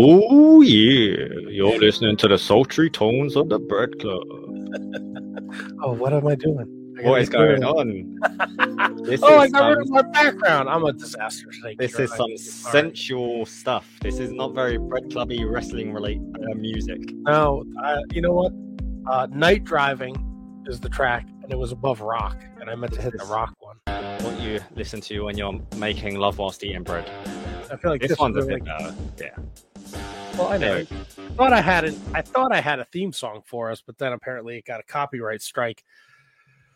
Oh yeah, you're listening to the sultry tones of the Bread Club. Oh, what am I doing? I What is going on? This Oh, I got rid of some, my background. I'm a disaster. Thank this is some all right. sensual stuff. This is not very Bread Clubby wrestling related uh, music. No, I, you know what? Uh, Night driving is the track, and it was above rock, and I meant to hit the rock one. What you listen to when you're making love whilst eating bread. I feel like This, this, one's a bit really, better. Yeah. Well. I know. I thought I had it. I thought I had a theme song for us, but then apparently it got a copyright strike.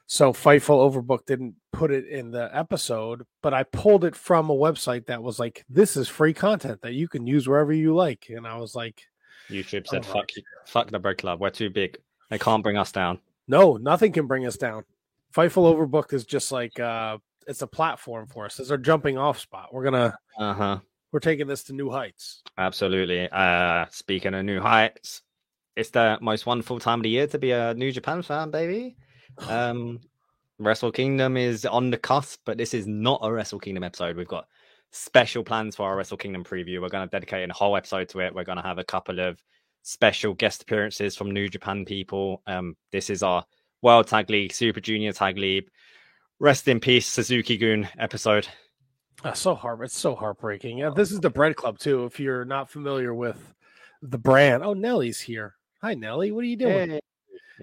So Fightful Overbook didn't put it in the episode, but I pulled it from a website that was like, "This is free content that you can use wherever you like," and I was like, YouTube said, Oh, "Fuck you, fuck the Bread Club. We're too big. They can't bring us down." No, nothing can bring us down. Fightful Overbooked is just like uh it's a platform for us. It's our jumping off spot. We're gonna Uh huh. We're taking this to new heights. Absolutely. Uh, speaking of new heights, it's the most wonderful time of the year to be a New Japan fan, baby. Um, Wrestle Kingdom is on the cusp, but this is not a Wrestle Kingdom episode. We've got special plans for our Wrestle Kingdom preview. We're going to dedicate a whole episode to it. We're going to have a couple of special guest appearances from New Japan people. Um, this is our World Tag League, Super Junior Tag League. Rest in peace, Suzuki Goon episode. Uh, so heart it's so heartbreaking. Yeah, this is the Bread Club too. If you're not familiar with the brand, oh Nellie's here. Hi Nellie, what are you doing? Hey.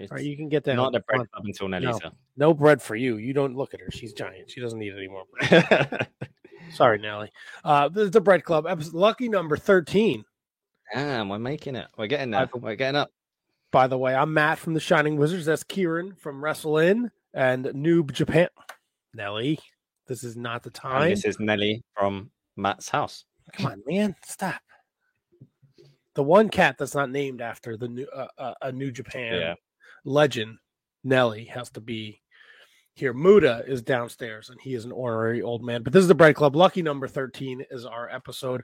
All right, you can get that. not the bread club until Nelly's No bread for you. You don't look at her. She's giant. She doesn't need any more. bread. Sorry, Nellie. Uh, this is the Bread Club episode, lucky number thirteen. Damn, we're making it. We're getting there. We're getting up. By the way, I'm Matt from the Shining Wizards. That's Ciaran from Wrestle In and Noob Japan. Nellie, this is not the And time. this is Nelly from Matt's house. Come on, man, stop. The one cat that's not named after the new uh, uh, a New Japan Yeah. legend, Nelly, has to be here. Muda is downstairs, and he is an ornery old man. But this is the Bread Club. Lucky number thirteen is our episode.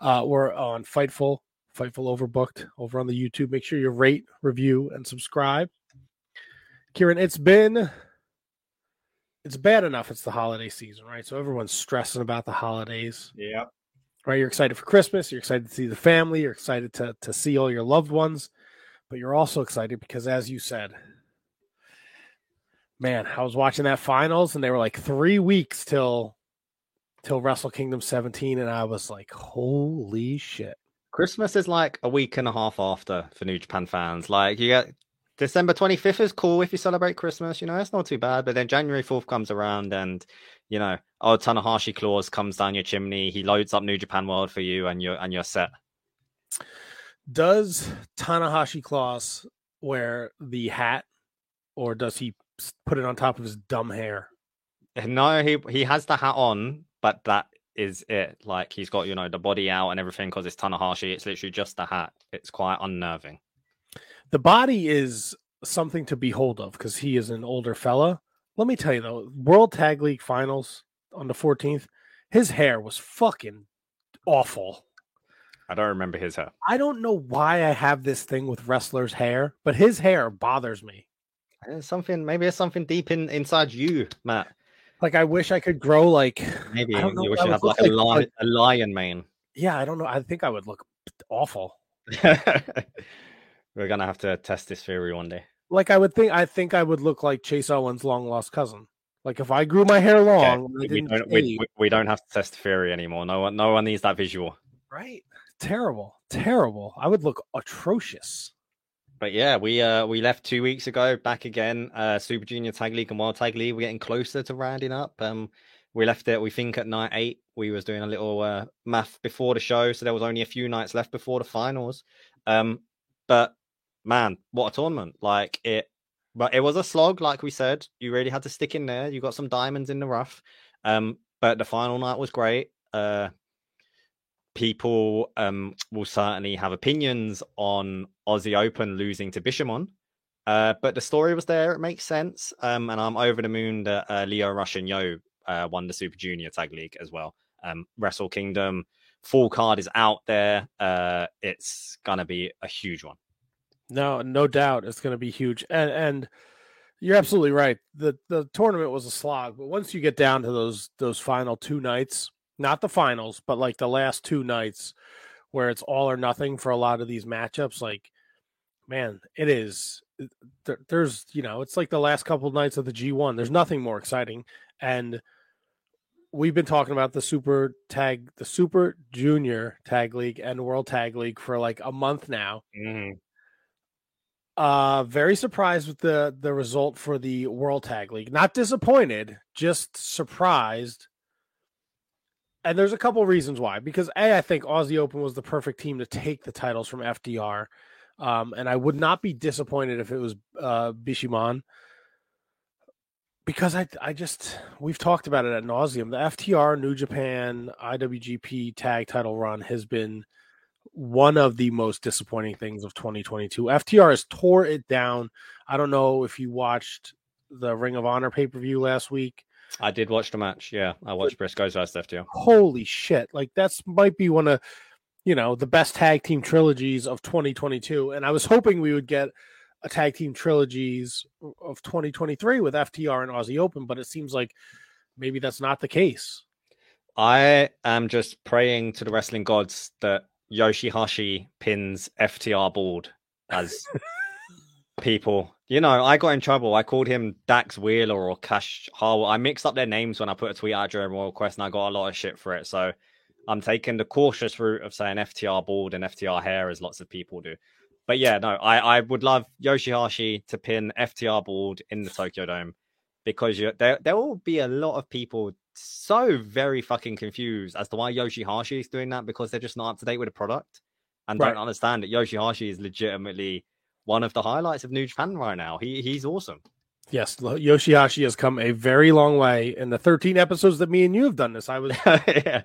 Uh, we're on Fightful, Fightful Overbooked over on the YouTube. Make sure you rate, review, and subscribe. Ciaran, it's been it's bad enough. It's the holiday season, right? So everyone's stressing about the holidays Yeah. right? You're excited for Christmas. You're excited to see the family. You're excited to to see all your loved ones, but you're also excited because, as you said, man, I was watching that finals, and they were like three weeks till till Wrestle Kingdom 17, and I was like, holy shit! Christmas is like a week and a half after for New Japan fans. Like you get December 25th is cool if you celebrate Christmas, you know, it's not too bad. But then January 4th comes around and you know, oh Tanahashi Claus comes down your chimney, he loads up New Japan World for you and you're and you're set. Does Tanahashi Claus wear the hat, or does he put it on top of his dumb hair? No, he he has the hat on, but that is it. Like he's got, you know, the body out and everything because it's Tanahashi. It's literally just the hat. It's quite unnerving. The body is something to behold of because he is an older fella. Let me tell you though, World Tag League Finals on the 14th, his hair was fucking awful. I don't remember his hair. I don't know why I have this thing with wrestlers' hair, but his hair bothers me. There's something maybe it's something deep in inside you, Matt. Like I wish I could grow like Maybe I don't know you wish I you would had look like a, lion, like- a lion mane. yeah, I don't know. I think I would look awful. We're gonna have to test this theory one day. Like I would think I think I would look like Chase Owens' long lost cousin. Like if I grew my hair long, I we, don't, we- we don't have to test the theory anymore. No one, no one needs that visual. right? Terrible, terrible. I would look atrocious. But yeah, we uh we left two weeks ago, back again. Uh Super Junior Tag League and World Tag League. We're getting closer to rounding up. Um we left it, we think at night eight. We was doing a little uh math before the show, so there was only a few nights left before the finals. Um but man, what a tournament. Like it but it was a slog, like we said. You really had to stick in there. You got some diamonds in the rough. Um, but the final night was great. Uh people um will certainly have opinions on Aussie Open losing to Bishamon. Uh, but the story was there, it makes sense. Um, and I'm over the moon that uh, Lio Rush and Yo uh, won the Super Junior Tag League as well. Um, Wrestle Kingdom full card is out there. Uh, it's gonna be a huge one. No, no doubt it's going to be huge. And and you're absolutely right. The the tournament was a slog, but once you get down to those those final two nights, not the finals, but like the last two nights where it's all or nothing for a lot of these matchups. Like, man, it is. There, there's, you know, it's like the last couple of nights of the G1. There's nothing more exciting. And we've been talking about the Super Tag, the Super Junior Tag League and World Tag League for like a month now. Mhm. Uh, very surprised with the the result for the World Tag League. Not disappointed, just surprised. And there's a couple reasons why. Because a, I think Aussie Open was the perfect team to take the titles from FTR, um, and I would not be disappointed if it was uh, Bishamon. Because I, I just we've talked about it at nauseum. The FTR New Japan IWGP Tag Title run has been one of the most disappointing things of 2022. FTR has tore it down. I don't know if you watched the Ring of Honor pay per view last week. I did watch the match. Yeah, I watched Briscoes versus FTR. Holy shit! Like that's might be one of you know the best tag team trilogies of 2022, and I was hoping we would get a tag team trilogies of 2023 with FTR and Aussie Open, but it seems like maybe that's not the case. I am just praying to the wrestling gods that Yoshihashi pins FTR board as people. You know, I got in trouble. I called him Dax Wheeler or Cash Harwood. I mixed up their names when I put a tweet out during Royal Quest, and I got a lot of shit for it. So I'm taking the cautious route of saying FTR bald and FTR hair, as lots of people do. But yeah, no, I, I would love Yoshihashi to pin FTR bald in the Tokyo Dome because there there will be a lot of people so very fucking confused as to why Yoshihashi is doing that because they're just not up to date with the product and Right. don't understand that Yoshihashi is legitimately one of the highlights of New Japan right now. He he's awesome. Yes, Yoshihashi has come a very long way in the 13 episodes that me and you have done this. I was yeah.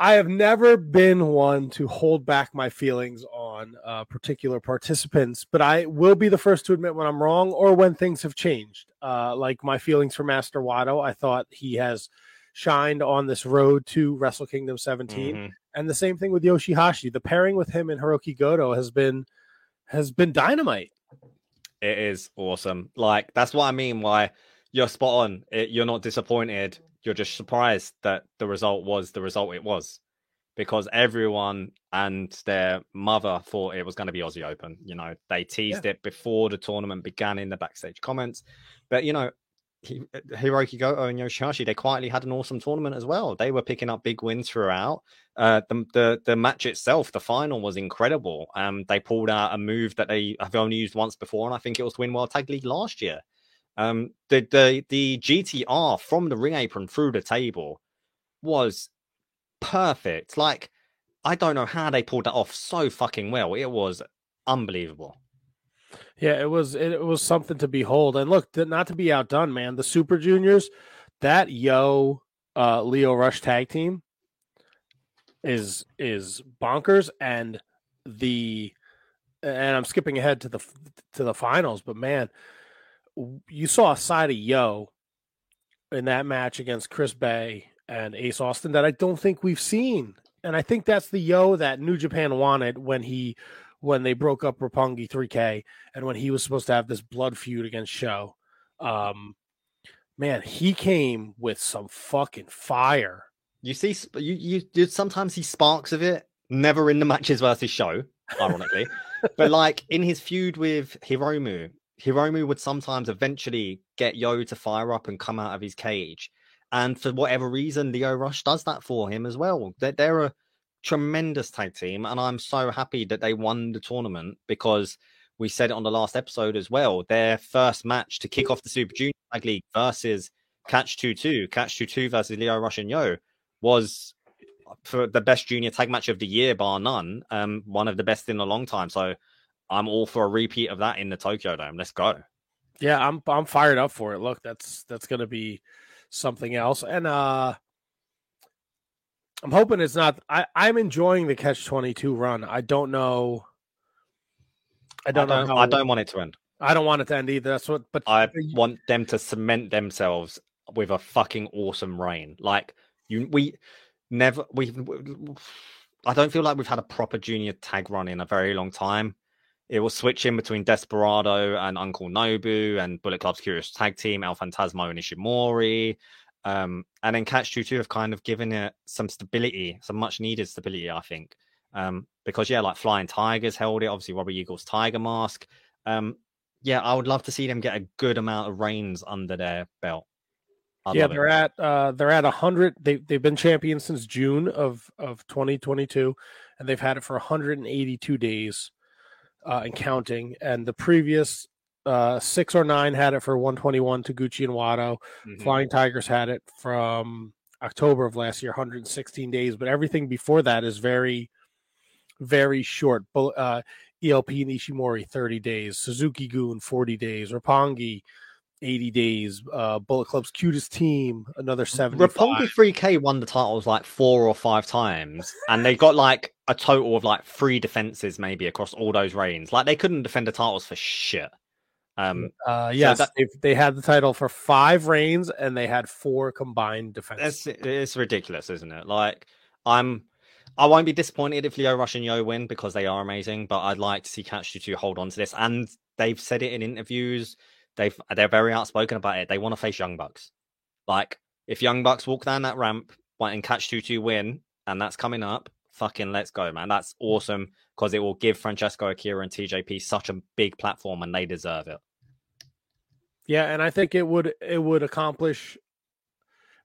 I have never been one to hold back my feelings on uh, particular participants, but I will be the first to admit when I'm wrong or when things have changed. Uh, like my feelings for Master Wato, I thought he has shined on this road to Wrestle Kingdom 17, Mhm. and the same thing with Yoshihashi. The pairing with him and Hirooki Goto has been has been dynamite. It is awesome. Like that's what I mean. Why you're spot on. It, you're not disappointed. You're just surprised that the result was the result it was, because everyone and their mother thought it was going to be Aussie Open. You know, they teased it before the tournament began in the backstage comments. But you know, he, Hirooki Goto and Yoshihashi, they quietly had an awesome tournament as well. They were picking up big wins throughout. Uh, the, the the match itself, the final was incredible. Um, they pulled out a move that they have only used once before, and I think it was to win World Tag League last year. Um, the the the GTR from the ring apron through the table was perfect. Like I don't know how they pulled that off so fucking well. It was unbelievable. Yeah, it was it, was something to behold. And look, not to be outdone, man. The Super Juniors, that Yo uh, Lio Rush tag team is is bonkers, and the and I'm skipping ahead to the to the finals, but man, you saw a side of Yo in that match against Chris Bey and Ace Austin that I don't think we've seen. And I think that's the Yo that New Japan wanted when he when they broke up Roppongi 3K and when he was supposed to have this blood feud against Show. Um man, he came with some fucking fire. You see, you you, you sometimes see sparks of it. Never in the matches versus show, ironically, but like in his feud with Hiromu, Hiromu would sometimes eventually get Yo to fire up and come out of his cage, and for whatever reason, Lio Rush does that for him as well. They're, they're a tremendous tag team, and I'm so happy that they won the tournament because we said it on the last episode as well. Their first match to kick off the Super Junior Tag League versus Catch Two Two, Catch Two Two versus Lio Rush and Yo was for the best junior tag match of the year, bar none. Um, one of the best in a long time. So I'm all for a repeat of that in the Tokyo Dome. Let's go. Yeah, I'm I'm fired up for it. Look, that's that's gonna be something else. And uh I'm hoping it's not I, I'm enjoying the catch twenty two run. I don't know I don't, I know how, I don't want it to end. I don't want it to end either. That's what but I want them to cement themselves with a fucking awesome reign. Like you, we never we. I don't feel like we've had a proper junior tag run in a very long time. It was switching between Desperado and Uncle Nobu and Bullet Club's Cutest Tag Team, El Fantasmo and Ishimori. Um, and then Catch 2 2 have kind of given it some stability, some much needed stability, I think. Um, because yeah, like Flying Tigers held it. Obviously, Robbie Eagles Tiger Mask. Um, yeah, I would love to see them get a good amount of reigns under their belt. I'd yeah, they're it. at uh, they're at hundred. They they've been champions since June of of 2022, and they've had it for 182 days uh, and counting. And the previous uh, six or nine had it for 121. Taguchi and Wato. Mm-hmm. Flying Tigers had it from October of last year, 116 days. But everything before that is very, very short. Uh, ELP and Ishimori 30 days, Suzuki Goon 40 days, Roppongi 80 days, uh, Bullet Club's cutest team another 70. Roppongi 3K won the titles like four or five times, and they got like a total of like three defenses maybe across all those reigns. Like they couldn't defend the titles for shit. Um, uh, yes, so that, they had the title for five reigns, and they had four combined defenses. It's, it's ridiculous, isn't it? Like I'm I won't be disappointed if Lio Rush and Yo win because they are amazing, but I'd like to see Catch 2 hold on to this. And they've said it in interviews. They've they're very outspoken about it. They want to face Young Bucks. Like if Young Bucks walk down that ramp and Catch 2 win, and that's coming up, fucking let's go, man. That's awesome because it will give Francesco Akira and TJP such a big platform and they deserve it. Yeah, and I think it would it would accomplish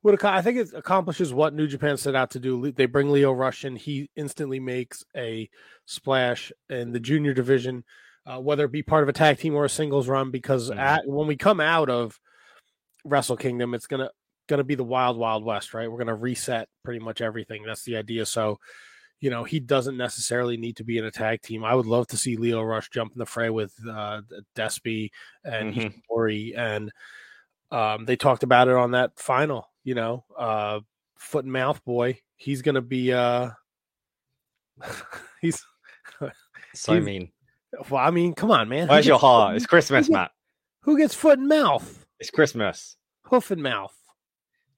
would I think it accomplishes what New Japan set out to do. They bring Lio Rush in, he instantly makes a splash in the junior division, uh, whether it be part of a tag team or a singles run. Because mm-hmm. at, when we come out of Wrestle Kingdom, it's gonna gonna be the wild wild west, right? We're gonna reset pretty much everything. That's the idea. So, you know, he doesn't necessarily need to be in a tag team. I would love to see Lio Rush jump in the fray with uh, Despy and mm and um, they talked about it on that final you know, uh, foot and mouth boy. He's gonna be uh he's so he's, mean. Well, I mean, come on, man. Where's your heart? It's Christmas, who Matt. Who gets foot and mouth? It's Christmas. Hoof and mouth.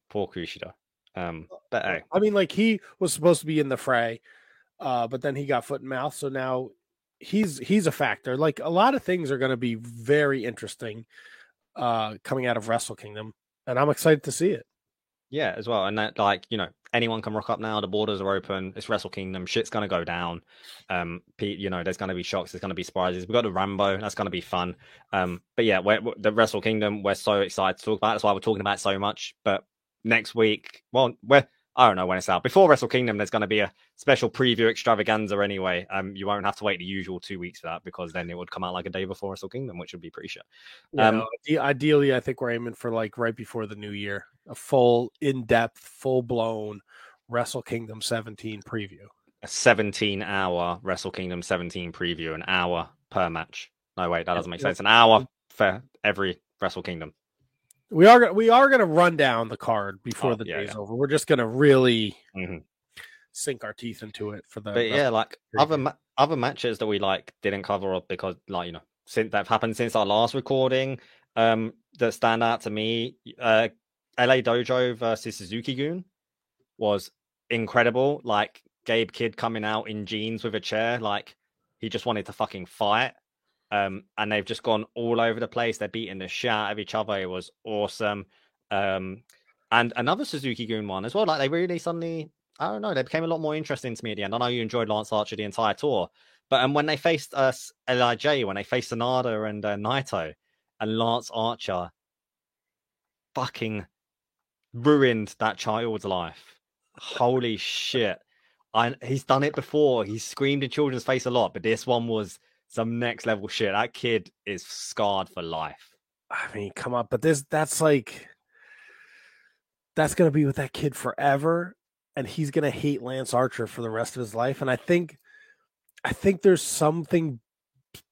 Poor Kushida. Um, but hey. I mean, like he was supposed to be in the fray, uh, but then he got foot and mouth, so now he's he's a factor. Like a lot of things are going to be very interesting uh, coming out of Wrestle Kingdom, and I'm excited to see it. Yeah, as well. And that like, you know, anyone can rock up now. The borders are open. It's Wrestle Kingdom. Shit's gonna go down. Um, Pete, you know, there's gonna be shocks. There's gonna be surprises. We've got the Rambo. That's gonna be fun. Um, but yeah, we're, the Wrestle Kingdom. We're so excited to talk about. That's why we're talking about so much. But next week, well, we're I don't know when it's out. Before Wrestle Kingdom, there's going to be a special preview extravaganza anyway. Um, you won't have to wait the usual two weeks for that because then it would come out like a day before Wrestle Kingdom, which would be pretty shit. Um, ideally, I think we're aiming for like right before the new year, a full, in-depth, full-blown Wrestle Kingdom 17 preview. A 17-hour Wrestle Kingdom 17 preview, an hour per match. No, wait, that doesn't make sense. An hour for every Wrestle Kingdom. We are we are going to run down the card before oh, the yeah, day's yeah. over. We're just going to really mm-hmm. sink our teeth into it for the. But yeah, like other ma- other matches that we like didn't cover up because like you know since that happened since our last recording. Um, that stand out to me, uh, LA Dojo versus Suzuki-gun was incredible. Like Gabe Kidd coming out in jeans with a chair, like he just wanted to fucking fight. Um, and they've just gone all over the place. They're beating the shit out of each other. It was awesome. Um, and another Suzuki-gun one as well. Like they really suddenly, I don't know, they became a lot more interesting to me at the end. I know you enjoyed Lance Archer the entire tour, but and um, when they faced us, uh, Lij, when they faced Sanada and uh, Naito, and Lance Archer fucking ruined that child's life. Holy shit. I, he's done it before. He screamed in children's face a lot, but this one was some next level shit. That kid is scarred for life. I mean, come on, but this that's like that's gonna be with that kid forever, and he's gonna hate Lance Archer for the rest of his life. And I think I think there's something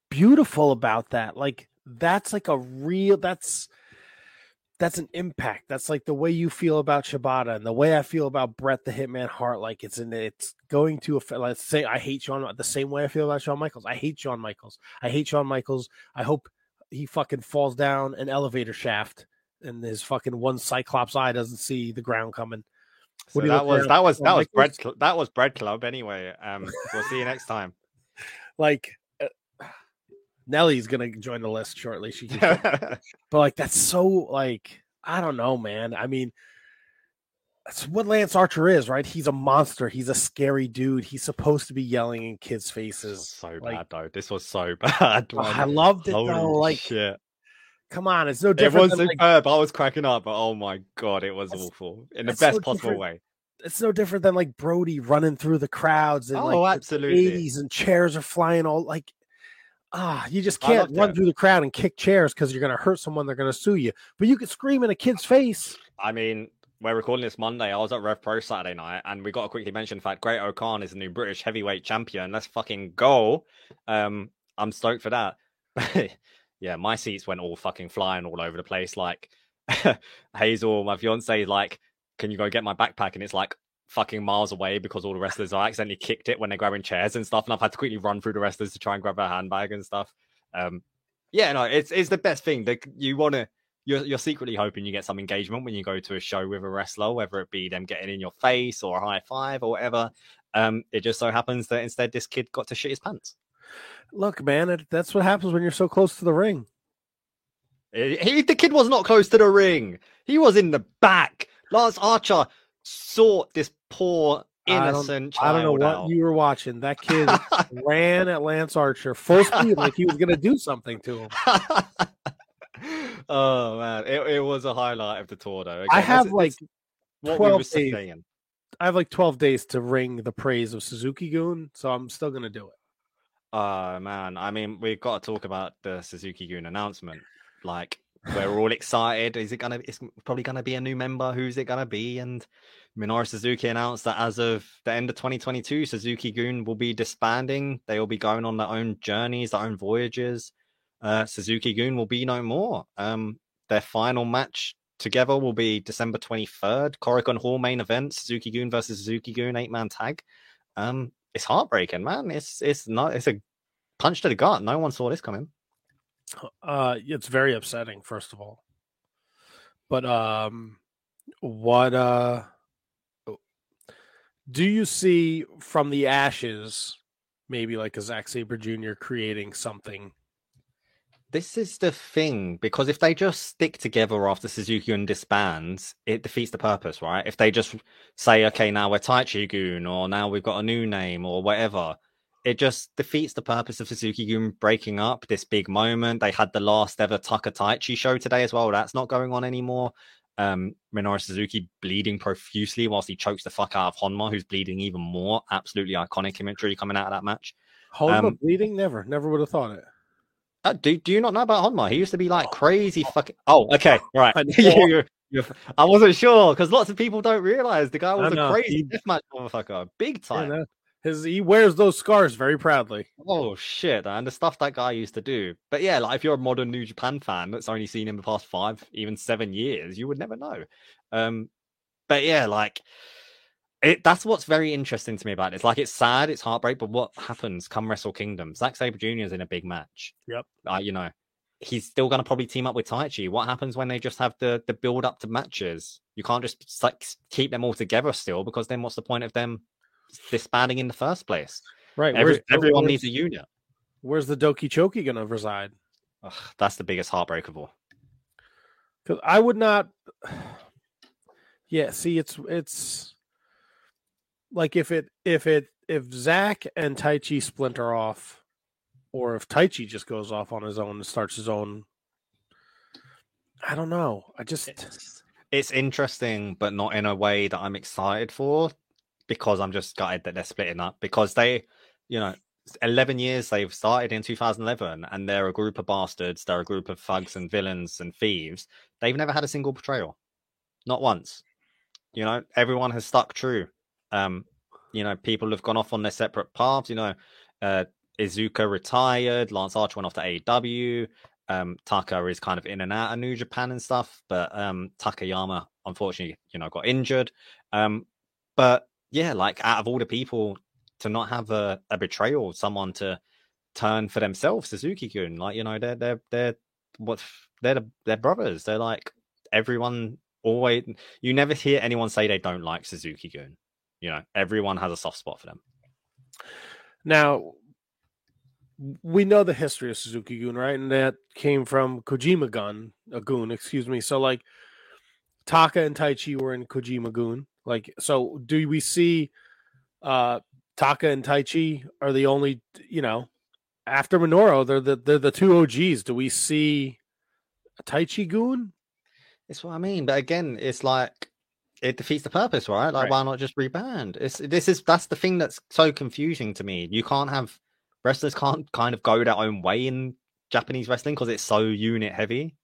beautiful about that. Like that's like a real that's that's an impact. That's like the way you feel about Shibata and the way I feel about Bret the Hitman Hart. Like it's in it's going to affect. Let's say I hate Shawn the same way I feel about Shawn Michaels. I hate Shawn Michaels. I hate Shawn Michaels. I hope he fucking falls down an elevator shaft and his fucking one Cyclops eye doesn't see the ground coming. So that was, that was that was bread that was bread club anyway. Um, we'll see you next time. Like Nellie's gonna join the list shortly. She, but like that's so like I don't know, man. I mean, that's what Lance Archer is, right? He's a monster. He's a scary dude. He's supposed to be yelling in kids' faces. So Like- bad though. This was so bad. Oh. I loved it though. Holy Like, shit. come on, it's no different. It was Than, like, superb. I was cracking up, but oh my god, it was awful in the it's so best possible different. way. it's no different than like Brody running through the crowds and Oh, like absolutely. eighties and chairs are flying all like ah, you just can't run through the crowd and kick chairs because you're gonna hurt someone, they're gonna sue you. But you could scream in a kid's face. I mean, we're recording this Monday. I was at Rev Pro Saturday night, and we got to quickly mention the fact Great O'Khan is the new British heavyweight champion. Let's fucking go. Um, I'm stoked for that. yeah, my seats went all fucking flying all over the place. Like Hazel, my fiance, like, can you go get my backpack? And it's like fucking miles away because all the wrestlers I accidentally kicked it when they're grabbing chairs and stuff, and I've had to quickly run through the wrestlers to try and grab their handbag and stuff. Um, yeah, no, it's it's the best thing. That you want to you're you're secretly hoping you get some engagement when you go to a show with a wrestler, whether it be them getting in your face or a high five or whatever. Um, it just so happens that instead this kid got to shit his pants. Look, man, it, that's what happens when you're so close to the ring. He, the kid was not close to the ring. He was in the back. Lance Archer sought this poor I don't- innocent I don't know child what you were watching. That kid ran at Lance Archer full speed like he was gonna do something to him. oh man, it, it was a highlight of the tour though. I have this- like this- what we 12 days. I have like 12 days to ring the praise of Suzuki Goon, so I'm still gonna do it. Oh man, I mean, we've got to talk about the Suzuki Goon announcement. Like, we're all excited. Is it gonna? It's probably gonna be a new member. Who's it gonna be? And Minoru Suzuki announced that as of the end of 2022, Suzuki Goon will be disbanding. They will be going on their own journeys, their own voyages. Uh, Suzuki Goon will be no more. Um, their final match together will be December 23rd, Korakuen Hall main event, Suzuki Goon versus Suzuki Goon eight man tag. Um, it's heartbreaking, man. It's it's not it's a punch to the gut. No one saw this coming. Uh it's very upsetting, first of all. But um what uh do you see from the ashes maybe like a Zack Sabre Jr. creating something? This is the thing because if they just stick together after Suzuki Goon disbands, it defeats the purpose, right? If they just say, okay, now we're Taichi Goon, or now we've got a new name, or whatever, it just defeats the purpose of Suzuki Goon breaking up this big moment. They had the last ever Taka Taichi show today as well. That's not going on anymore. Um, Minoru Suzuki bleeding profusely whilst he chokes the fuck out of Honma, who's bleeding even more. Absolutely iconic imagery coming out of that match. Honma Um, bleeding? Never, never would have thought it. Uh, do do you not know about Honma? He used to be like crazy fucking. Oh, okay, right. I wasn't sure because lots of people don't realize the guy was a crazy deathmatch motherfucker, big Yeah, time. no. His he wears those scars very proudly. Oh shit, and the stuff that guy used to do. But yeah, like if you're a modern New Japan fan that's only seen him the past five, even seven years, you would never know. Um, but yeah, like it. That's what's very interesting to me about it. It's like it's sad, it's heartbreak, but what happens come Wrestle Kingdom? Zack Sabre Jr. is in a big match. Yep. Like you know, he's still going to probably team up with Taichi. What happens when they just have the the build up to matches? You can't just like keep them all together still because then what's the point of them disbanding in the first place? Right. Every, everyone where's, needs a unit. Where's the Doki Choki gonna reside? Ugh, that's the biggest heartbreak of all. Because I would not. Yeah, see, it's it's like if it if it if Zack and Taichi splinter off, or if Taichi just goes off on his own and starts his own. I don't know. I just It's, it's interesting, but not in a way that I'm excited for because I'm just gutted that they're splitting up because they, you know, 11 years they've started in 2011 and they're a group of bastards. They're a group of thugs and villains and thieves. They've never had a single betrayal, not once. You know, everyone has stuck true. Um, you know, people have gone off on their separate paths. You know, uh, Iizuka retired, Lance Archer went off to AEW. Um, Taka is kind of in and out of New Japan and stuff, but um, Takayama unfortunately, you know, got injured. Um, but yeah, like out of all the people to not have a, a betrayal, someone to turn for themselves, Suzuki Gun, like you know, they're they're they're what they're the, they're brothers. They're like everyone always. You never hear anyone say they don't like Suzuki Gun. You know, everyone has a soft spot for them. now we know the history of Suzuki Gun, right? And that came from Kojima Gun, a goon, excuse me. So like Taka and Taichi were in Kojima-gun. Like, so do we see uh Taka and Taichi are the only, you know, after Minoru, they're the they're the two OGs. Do we see a Taichi-gun? It's what I mean. But again, it's like it defeats the purpose, right? Like, Right. why not just reband? It's this is that's the thing that's so confusing to me. You can't have wrestlers can't kind of go their own way in Japanese wrestling because it's so unit heavy.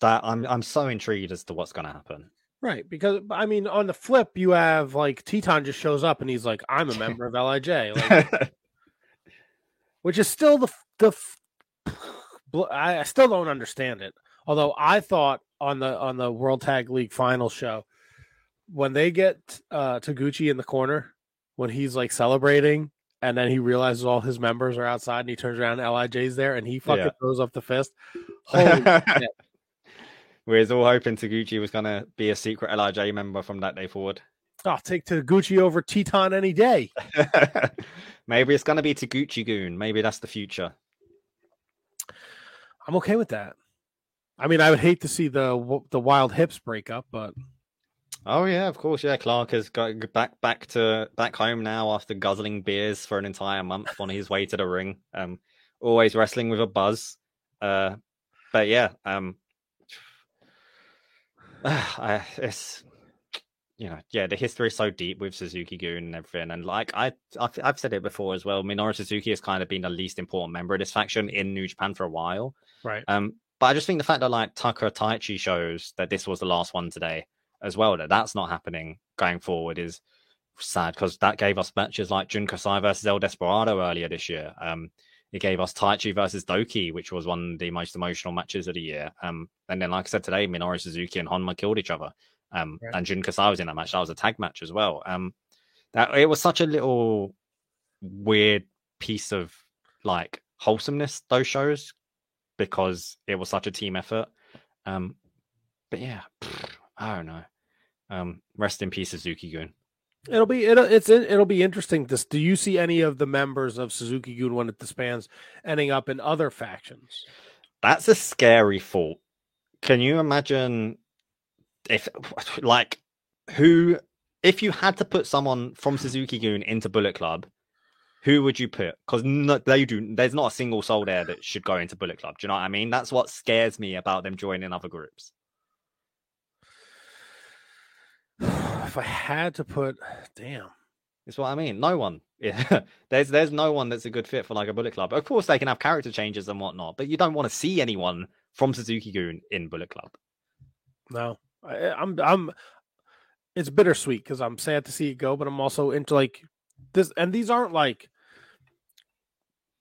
That I'm I'm so intrigued as to what's going to happen. Right, because I mean, on the flip, you have like Titán just shows up and he's like, "I'm a member of Lij," like, which is still the the. I, still don't understand it. Although I thought on the on the World Tag League final show, when they get uh, Taguchi in the corner, when he's like celebrating, and then he realizes all his members are outside, and he turns around, and Lij's there, and he fucking Yeah. throws up the fist. Holy shit. We was all hoping Taguchi was going to be a secret Lij member from that day forward. I'll take Taguchi over Titán any day. Maybe it's going to be Taguchi Goon. Maybe that's the future. I'm okay with that. I mean, I would hate to see the the wild hips break up, but Oh yeah, of course. Yeah, Clark has got back back to back home now after guzzling beers for an entire month on his way to the ring. Um, always wrestling with a buzz. Uh, but yeah, um, I, it's you know, yeah, the history is so deep with Suzuki Goon and everything, and like I, I've, I've said it before as well. Minoru Suzuki has kind of been the least important member of this faction in New Japan for a while. right. Um, but I just think the fact that like Taka Taichi shows that this was the last one today as well, that that's not happening going forward is sad because that gave us matches like Jun Kasai versus El Desperado earlier this year. Um, it gave us Taichi versus Doki, which was one of the most emotional matches of the year. Um, and then like I said today, Minoru Suzuki and Honma killed each other. Um, Right. and Jun Kasai was in that match. That was a tag match as well. Um, that it was such a little weird piece of like wholesomeness those shows because it was such a team effort. Um, but yeah, I don't know. Um, rest in peace, Suzuki Gun. It'll be it'll it's it'll be interesting. Do you see any of the members of Suzuki Gun when it disbands ending up in other factions? That's a scary thought. Can you imagine if, like, who, if you had to put someone from Suzuki Gun into Bullet Club, who would you put? Because no, they do. There's not a single soul there that should go into Bullet Club. Do you know what I mean? That's what scares me about them joining other groups. If I had to put, damn, That's what I mean. No one. Yeah. there's there's no one that's a good fit for like a Bullet Club. Of course, they can have character changes and whatnot, but you don't want to see anyone from Suzuki Gun in Bullet Club. no, I, I'm I'm. It's bittersweet because I'm sad to see it go, but I'm also into like this, and these aren't like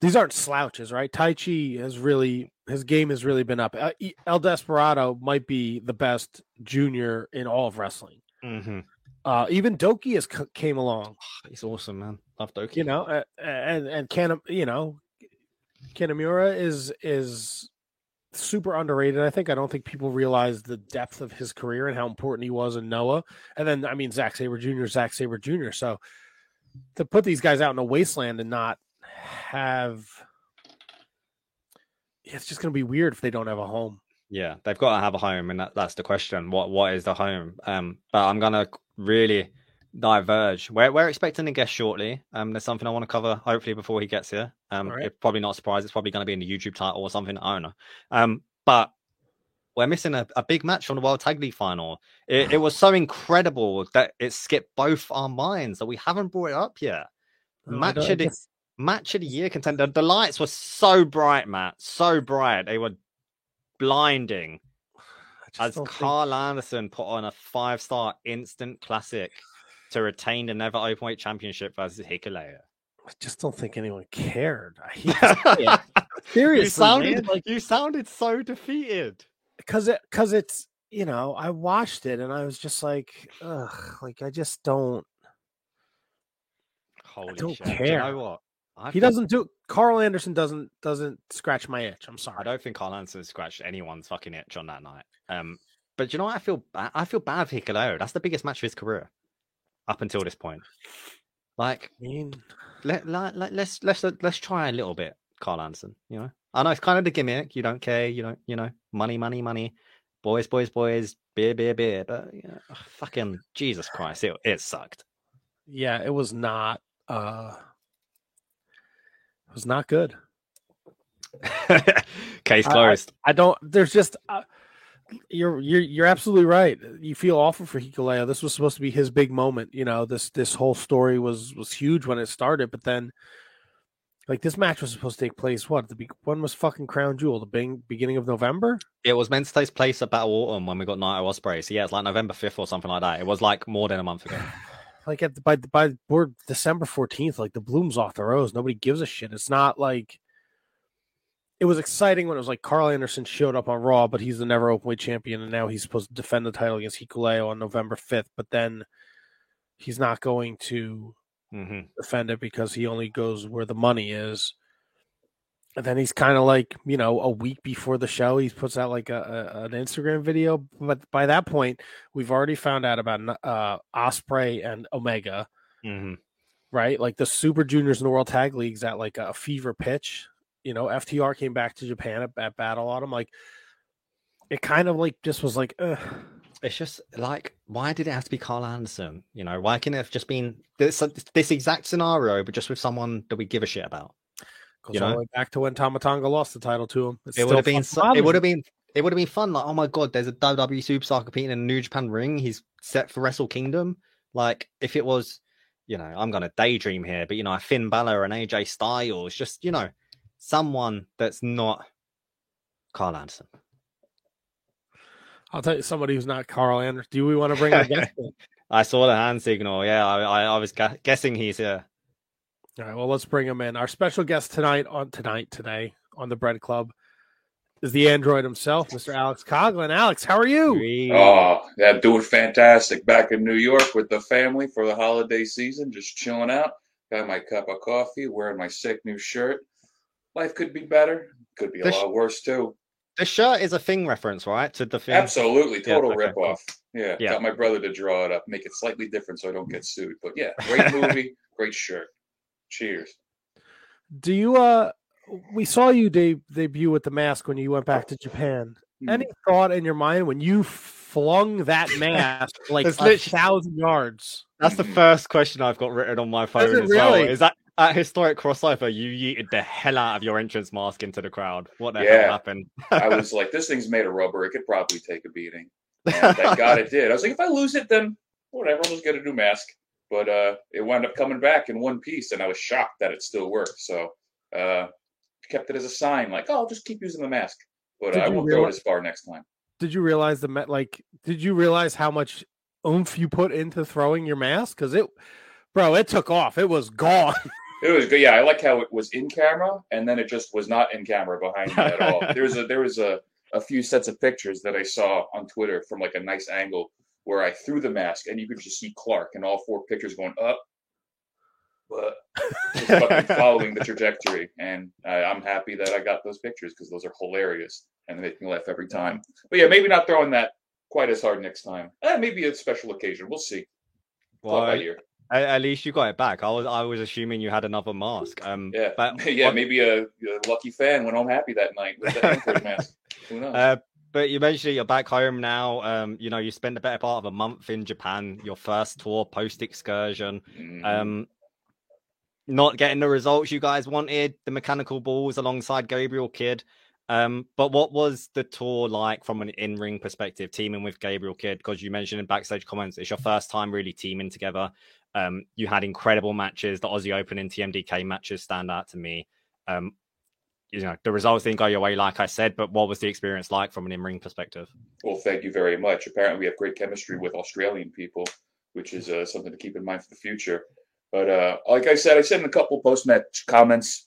these aren't slouches, right? Taichi has really his game has really been up. Uh, El Desperado might be the best junior in all of wrestling. Mm-hmm. Uh, even Doki has c- came along, He's awesome, man. Love Doki. you know, uh, and and Kan, you know, Kanemaru is is super underrated. I think I don't think people realize the depth of his career and how important he was in Noah. And then I mean Zack Sabre Jr., Zack Sabre Jr. So to put these guys out in a wasteland and not have it's just going to be weird if they don't have a home. Yeah, they've got to have a home, and that, that's the question. What what is the home? Um, but I'm gonna really diverge. We're we're expecting a guest shortly. Um, there's something I want to cover hopefully before he gets here. Um, Alright. it's probably not a surprise. It's probably going to be in the YouTube title or something. I don't know. Um, but we're missing a, a big match from the World Tag League final. It, it was so incredible that it skipped both our minds that we haven't brought it up yet. I match of the match of the year contender. The lights were so bright, Matt. So bright. They were blinding as don't think- Karl Anderson put on a five star instant classic to retain the Never Openweight Championship versus Hikuleo. I just don't think anyone cared. I hate to say it. Seriously, you sounded man, like you sounded so defeated. because it because it's you know I watched it and I was just like ugh like I just don't Holy don't shit! Do you care. know what? I he doesn't do Karl Anderson doesn't doesn't scratch my itch. I'm sorry. I don't think Karl Anderson scratched anyone's fucking itch on that night. Um, but you know what? I feel bad. I feel bad for Hikuleo. That's the biggest match of his career up until this point. Like, I mean, let, let, let let's let's let's try a little bit, Karl Anderson. You know, I know it's kind of the gimmick. You don't care. You don't. You know, money, money, money. boys, boys, boys, beer, beer, beer. But yeah, fucking Jesus Christ, it it sucked. Yeah, it was not. uh It was not good. Case closed. I, I, don't. There's just. Uh, you're you're you're absolutely right. You feel awful for Hikuleo. This was supposed to be his big moment. You know, this this whole story was was huge when it started, but then like this match was supposed to take place. What the be- when was fucking Crown Jewel? The bing- beginning of November. It was meant to take place at Battle Autumn when we got Naito Ospreay. So yeah, it's like November fifth or something like that. It was like more than a month ago. like at the, by by we're December fourteenth. Like the bloom's off the rose. Nobody gives a shit. It's not like it was exciting when it was like Karl Anderson showed up on Raw, but he's the never openweight champion, and now he's supposed to defend the title against Hikuleo on November fifth. But then he's not going to mm-hmm. defend it because he only goes where the money is. And then he's kind of like, you know, a week before the show, he puts out like a, a, an Instagram video. But by that point, we've already found out about uh, Ospreay and Omega, mm-hmm. right? Like the Super Juniors in the World Tag League's at like a fever pitch. You know, FTR came back to Japan at, at Battle Autumn. Like, it kind of like just was like, Ugh it's just like why did it have to be Karl Anderson? You know, why can't it have just been this this exact scenario, but just with someone that we give a shit about? Goes you all know? the way back to when Tama Tonga lost the title to him. It's it would have been so, it would have been it would have been fun. Like, oh my god, there's a WWE superstar competing in a New Japan ring. He's set for Wrestle Kingdom. Like if it was, you know, I'm gonna daydream here, but you know, Finn Balor and AJ Styles, just you know, someone that's not Karl Anderson. I'll tell you somebody who's not Karl Anderson. Do we want to bring a guest? I saw the hand signal. Yeah, I, I, I was gu- guessing he's here. All right, well, let's bring him in. Our special guest tonight on tonight today on the Bread Club is the android himself, Mr. Alex Coughlin. Alex, how are you? Oh, yeah, doing fantastic. Back in New York with the family for the holiday season, just chilling out. Got my cup of coffee, wearing my sick new shirt. Life could be better. Could be a lot worse too. The shirt is a thing reference, right? To the thing. Absolutely, total yeah, okay, rip off. Yeah, yeah, got my brother to draw it up, make it slightly different so I don't get sued. But yeah, great movie, great shirt. Cheers. Do you uh we saw you de- debut with the mask when you went back to Japan. Mm-hmm. Any thought in your mind when you flung that mask like a thousand yards? That's the first question I've got written on my phone as really? well. Is that at historic crossover, you yeeted the hell out of your entrance mask into the crowd. What the yeah. hell happened? I was like, this thing's made of rubber. It could probably take a beating. And thank God it did. I was like, if I lose it, then whatever, I'll just get a new mask. But uh, it wound up coming back in one piece, and I was shocked that it still worked. So uh, kept it as a sign, like, oh, I'll just keep using the mask. But uh, I won't realize, throw it as far next time. Did you realize the met? like? Did you realize how much oomph you put into throwing your mask? Because it, bro, it took off. It was gone. It was good. Yeah, I like how it was in camera and then it just was not in camera behind me at all. there was a there was a, a few sets of pictures that I saw on Twitter from like a nice angle where I threw the mask and you could just see Clark and all four pictures going up, but just following the trajectory. And I, I'm happy that I got those pictures because those are hilarious and they make me laugh every time. But yeah, maybe not throwing that quite as hard next time. Eh, maybe a special occasion. We'll see. Well, by year. At, least you got it back. I was I was assuming you had another mask. Um, yeah, but yeah, what... maybe a, a, lucky fan went home happy that night with that mask. Who knows? Uh, but you mentioned you're back home now. Um, you know, you spent the better part of a month in Japan, your first tour post excursion. Mm-hmm. Um, not getting the results you guys wanted, the Mechanical Bulls alongside Gabriel Kidd. Um, but what was the tour like from an in-ring perspective, teaming with Gabriel Kidd? Because you mentioned in backstage comments, it's your first time really teaming together. Um, you had incredible matches. The Aussie Open and TMDK matches stand out to me. Um, you know, the results didn't go your way, like I said, but what was the experience like from an in-ring perspective? Well, thank you very much. Apparently, we have great chemistry with Australian people, which is uh, something to keep in mind for the future. But uh, like I said, I said in a couple post-match comments,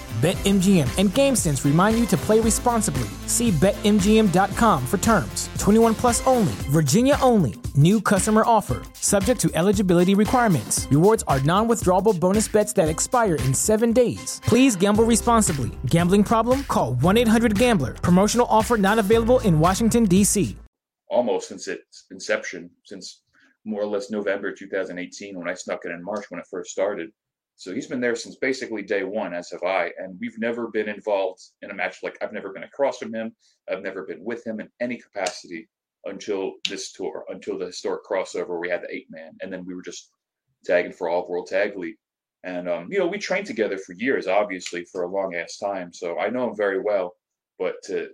BetMGM and GameSense remind you to play responsibly. See BetMGM.com for terms. 21 plus only, Virginia only. New customer offer, subject to eligibility requirements. Rewards are non withdrawable bonus bets that expire in seven days. Please gamble responsibly. Gambling problem? Call 1 800 Gambler. Promotional offer not available in Washington, D.C. Almost since its inception, since more or less November 2018 when I snuck it in March when it first started. So he's been there since basically day one, as have I. And we've never been involved in a match like I've never been across from him. I've never been with him in any capacity until this tour, until the historic crossover where we had the eight man. And then we were just tagging for All World Tag League. And, um, you know, we trained together for years, obviously, for a long ass time. So I know him very well. But to,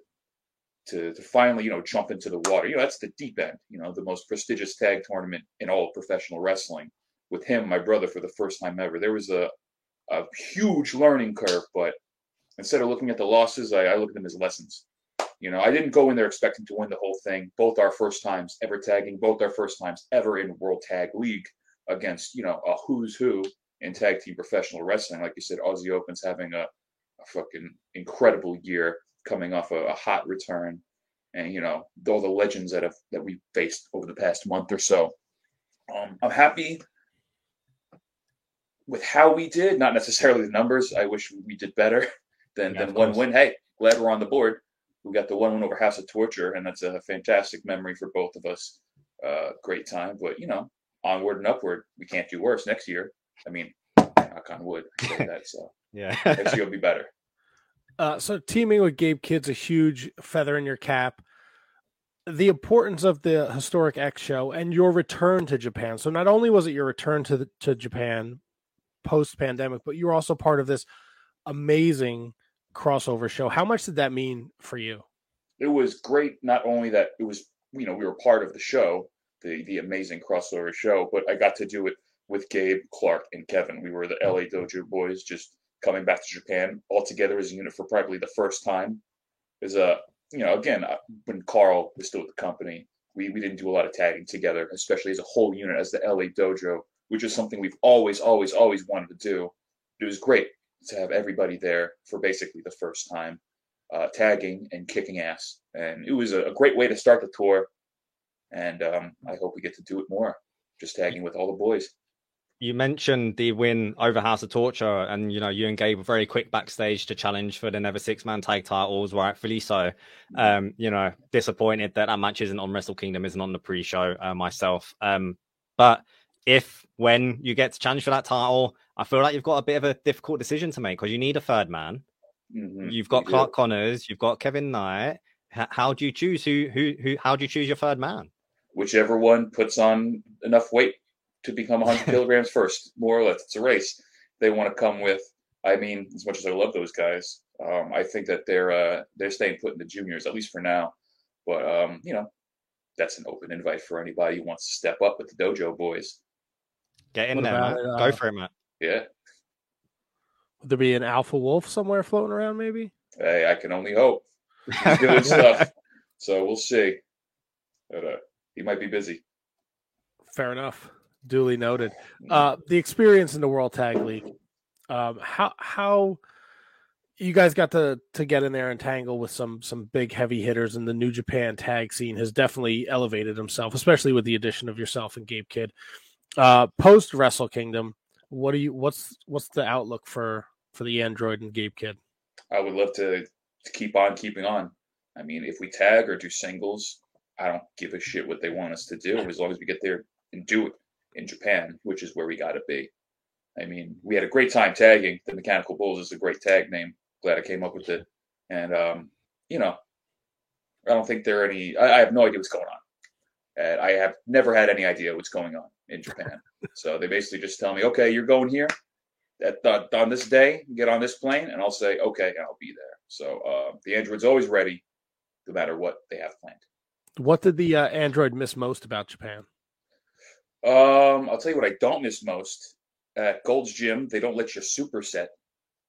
to, to finally, you know, jump into the water, you know, that's the deep end, you know, the most prestigious tag tournament in all of professional wrestling with him, my brother, for the first time ever. There was a, a huge learning curve, but instead of looking at the losses, I, I looked at them as lessons. You know, I didn't go in there expecting to win the whole thing. Both our first times ever tagging, both our first times ever in World Tag League against, you know, a who's who in tag team professional wrestling. Like you said, Aussie Open's having a, a fucking incredible year, coming off a, a hot return, and you know all the legends that have that we faced over the past month or so. Um, I'm happy with how we did, not necessarily the numbers. I wish we did better than, yeah, than one win. Hey, glad we're on the board. We got the one win over House of Torture, and that's a fantastic memory for both of us. Uh, great time, but you know, onward and upward. We can't do worse next year. I mean, knock on wood. that, so yeah, next year will be better. Uh, so teaming with Gabe Kidd's a huge feather in your cap. The importance of the historic X show and your return to Japan. So not only was it your return to the, to Japan, post pandemic, but you were also part of this amazing crossover show. How much did that mean for you? It was great. Not only that it was, you know, we were part of the show, the the amazing crossover show, but I got to do it with Gabe, Clark, and Kevin. We were the LA Dojo boys, just coming back to Japan all together as a unit for probably the first time. Is a you know, again, uh, when Karl was still with the company, we, we didn't do a lot of tagging together, especially as a whole unit as the LA Dojo which is something we've always, always, always wanted to do. It was great to have everybody there for basically the first time, uh, tagging and kicking ass. And it was a, a great way to start the tour. And um, I hope we get to do it more, just tagging with all the boys. You mentioned the win over House of Torture, and you know you and Gabe were very quick backstage to challenge for the Never Six Man Tag Titles, rightfully so. Mm-hmm. Um, you know, disappointed that that match isn't on Wrestle Kingdom, isn't on the pre-show uh, myself. Um, but if when you get to challenge for that title, I feel like you've got a bit of a difficult decision to make because you need a third man. Mm-hmm. You've got Clark Connors, you've got Kevin Knight. H- how do you choose who who who? How do you choose your third man? Whichever one puts on enough weight to become 100 kilograms first, more or less. It's a race. They want to come with. I mean, as much as I love those guys, um, I think that they're uh, they're staying put in the juniors at least for now. But um, you know, that's an open invite for anybody who wants to step up with the dojo boys. Get in what there, about, uh, Go for it, Matt. Yeah. Would there be an alpha wolf somewhere floating around? Maybe. Hey, I can only hope. He's doing stuff, so we'll see. But uh, he might be busy. Fair enough. Duly noted. Mm-hmm. Uh, the experience in the World Tag League. Um, how how you guys got to to get in there and tangle with some some big heavy hitters and the New Japan tag scene has definitely elevated himself, especially with the addition of yourself and Gabe Kidd. Uh, Post Wrestle Kingdom, what do you? What's what's the outlook for for the Android and Gabe Kidd? I would love to, to keep on keeping on. I mean, if we tag or do singles, I don't give a shit what they want us to do as long as we get there and do it in Japan, which is where we got to be. I mean, we had a great time tagging. The Mechanical Bulls is a great tag name. Glad I came up with it. And, um, you know, I don't think there are any, I, I have no idea what's going on. And I have never had any idea what's going on in Japan. so they basically just tell me, okay, you're going here at the, on this day, get on this plane, and I'll say, okay, I'll be there. So uh, the Android's always ready, no matter what they have planned. What did the uh, Android miss most about Japan? Um, I'll tell you what I don't miss most. At Gold's Gym, they don't let you superset,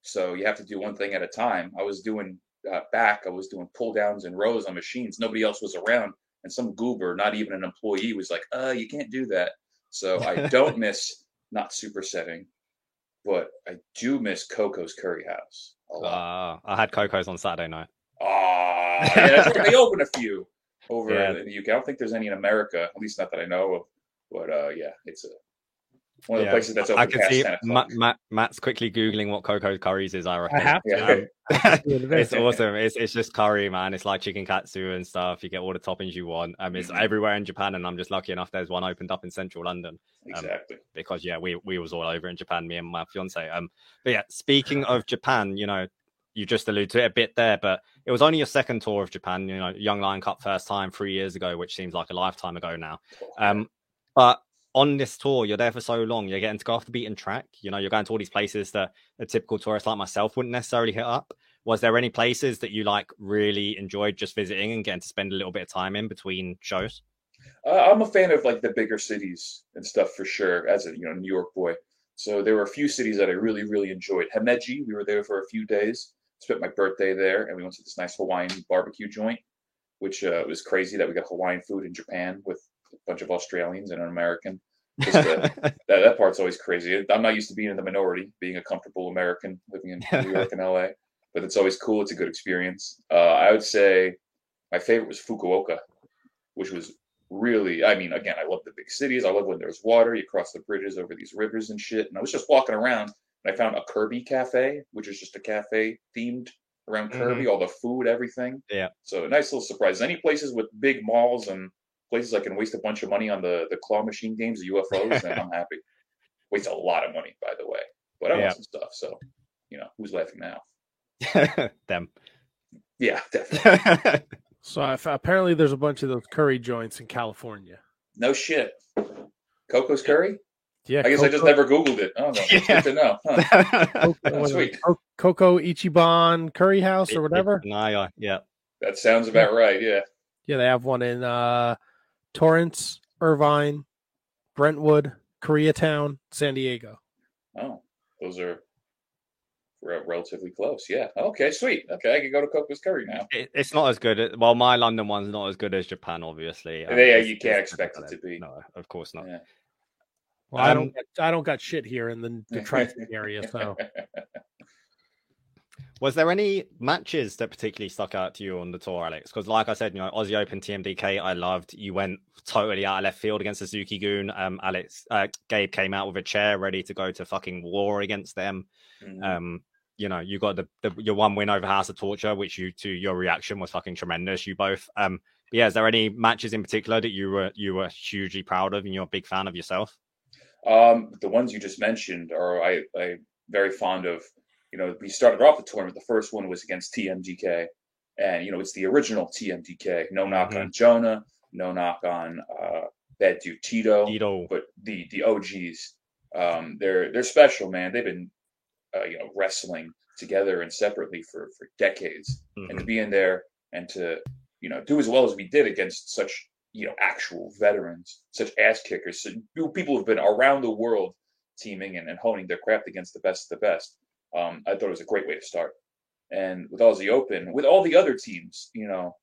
so you have to do one thing at a time. I was doing uh, back, I was doing pull downs and rows on machines. Nobody else was around, and some goober, not even an employee, was like, "Uh, you can't do that." So I don't miss not supersetting, but I do miss Coco's Curry House a lot. Uh, I had Coco's on Saturday night. Ah, yeah, that's right. they open a few over Yeah. in the UK. I don't think there's any in America, at least not that I know of. But uh, yeah, it's a one of the places that's open I can see Matt. Matt, Matt's quickly googling what Coco curries is. I reckon. I have to. Yeah. Um, It's it's awesome. It's it's just curry, man. It's like chicken katsu and stuff. You get all the toppings you want. Um, it's Mhm. everywhere in Japan, and I'm just lucky enough. There's one opened up in central London exactly. because yeah, we we was all over in Japan, me and my fiance. Um, but yeah, speaking of Japan, you know, you just alluded to it a bit there, but it was only your second tour of Japan. You know, Young Lion Cup first time three years ago, which seems like a lifetime ago now. Um, but on this tour, you're there for so long, you're getting to go off the beaten track. You know, you're going to all these places that a typical tourist like myself wouldn't necessarily hit up. Was there any places that you like really enjoyed just visiting and getting to spend a little bit of time in between shows? Uh, I'm a fan of like the bigger cities and stuff for sure. As a you know New York boy, so there were a few cities that I really really enjoyed. Himeji, we were there for a few days. Spent my birthday there, and we went to this nice Hawaiian barbecue joint, which uh, was crazy that we got Hawaiian food in Japan with a bunch of Australians and an American. That, that part's always crazy. I'm not used to being in the minority, being a comfortable American living in New York and LA, but it's always cool. It's a good experience. Uh, I would say my favorite was Fukuoka, which was really, I mean, again, I love the big cities. I love when there's water, you cross the bridges over these rivers and shit. And I was just walking around and I found a Kirby cafe, which is just a cafe themed around Kirby, all the food, everything. Yeah. So nice little surprise. Any places with big malls and places I can waste a bunch of money on the the claw machine games, the UFOs, and I'm happy. Waste a lot of money, by the way. But I Yeah. want some stuff. So, you know, who's laughing now? Them. Yeah, definitely. So if, apparently, there's a bunch of those curry joints in California. No shit. Coco's Curry? Yeah, I guess I just never Googled it. Oh, no. Yeah. good to know. Huh. Coco, Oh, what is it? sweet. Coco Ichiban Curry House or whatever. Naya, yeah. That sounds about right. Yeah. Yeah, they have one in uh, Torrance, Irvine, Brentwood, Koreatown, San Diego. Oh, those are re- relatively close. Yeah. Okay, sweet. Okay, I can go to Coco's Curry now. It, it's not as good. as- Well, my London one's not as good as Japan, obviously. Um, Yeah, it's- you can't expect it to be. No, of course not. Yeah. Well, I Um, don't, I don't got shit here in the, the tri-state area, so Was there any matches that particularly stuck out to you on the tour, Alex? Because, like I said, you know, Aussie Open TMDK, I loved. You went totally out of left field against Suzuki Gun. Um, Alex, uh, Gabe came out with a chair ready to go to fucking war against them. Mhm. Um, you know, you got the, the your one win over House of Torture, which you to your reaction was fucking tremendous. You both. Um, yeah, is there any matches in particular that you were you were hugely proud of and you're a big fan of yourself? Um, the ones you just mentioned are I I very fond of. You know, we started off the tournament. The first one was against TMDK, and you know it's the original TMDK. No knock Mhm. on Jonah, no knock on uh, Bad Dude Tito, Tito. but the the OGs, um, they're they're special, man. They've been uh, you know wrestling together and separately for for decades, and Mhm. to be in there and to you know do as well as we did against such you know actual veterans, such ass kickers, so people who've been around the world teaming and, and honing their craft against the best of the best. Um, I thought it was a great way to start. And with Aussie Open, with all the other teams, you know,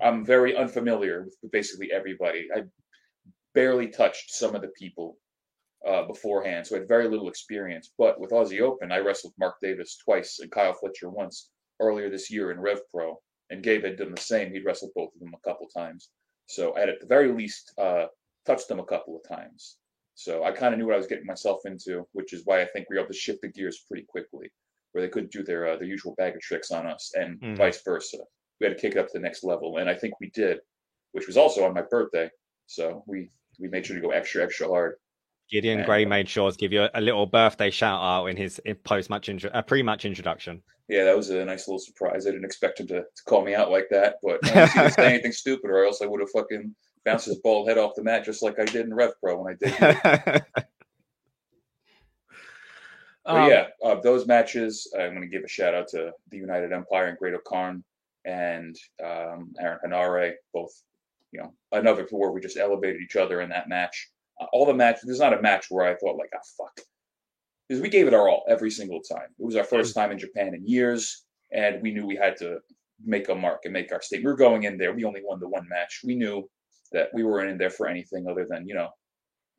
I'm very unfamiliar with basically everybody. I barely touched some of the people uh, beforehand, so I had very little experience. But with Aussie Open, I wrestled Mark Davis twice and Kyle Fletcher once earlier this year in Rev Pro, and Gabe had done the same. He'd wrestled both of them a couple times, so I had at the very least uh, touched them a couple of times. So I kind of knew what I was getting myself into, which is why I think we were able to shift the gears pretty quickly, where they couldn't do their uh, their usual bag of tricks on us, and Mhm. vice versa. We had to kick it up to the next level, and I think we did, which was also on my birthday. So we we made sure to go extra extra hard. Gideon And, Grey uh, made sure to give you a, little birthday shout out in his post match intro, a pre match introduction. Yeah, that was a nice little surprise. I didn't expect him to, to call me out like that, but I didn't say anything stupid, or else I would have fucking bounced his bald head off the mat just like I did in Rev Pro when I did. But um, yeah, uh, those matches, I'm going to give a shout out to the United Empire and Great O'Khan and um, Aaron Henare, both you know, another where we just elevated each other in that match. Uh, all the match, there's not a match where I thought like, ah, fuck, because we gave it our all every single time. It was our first time in Japan in years, and we knew we had to make a mark and make our statement. We were going in there. We only won the one match. We knew that we weren't in there for anything other than you know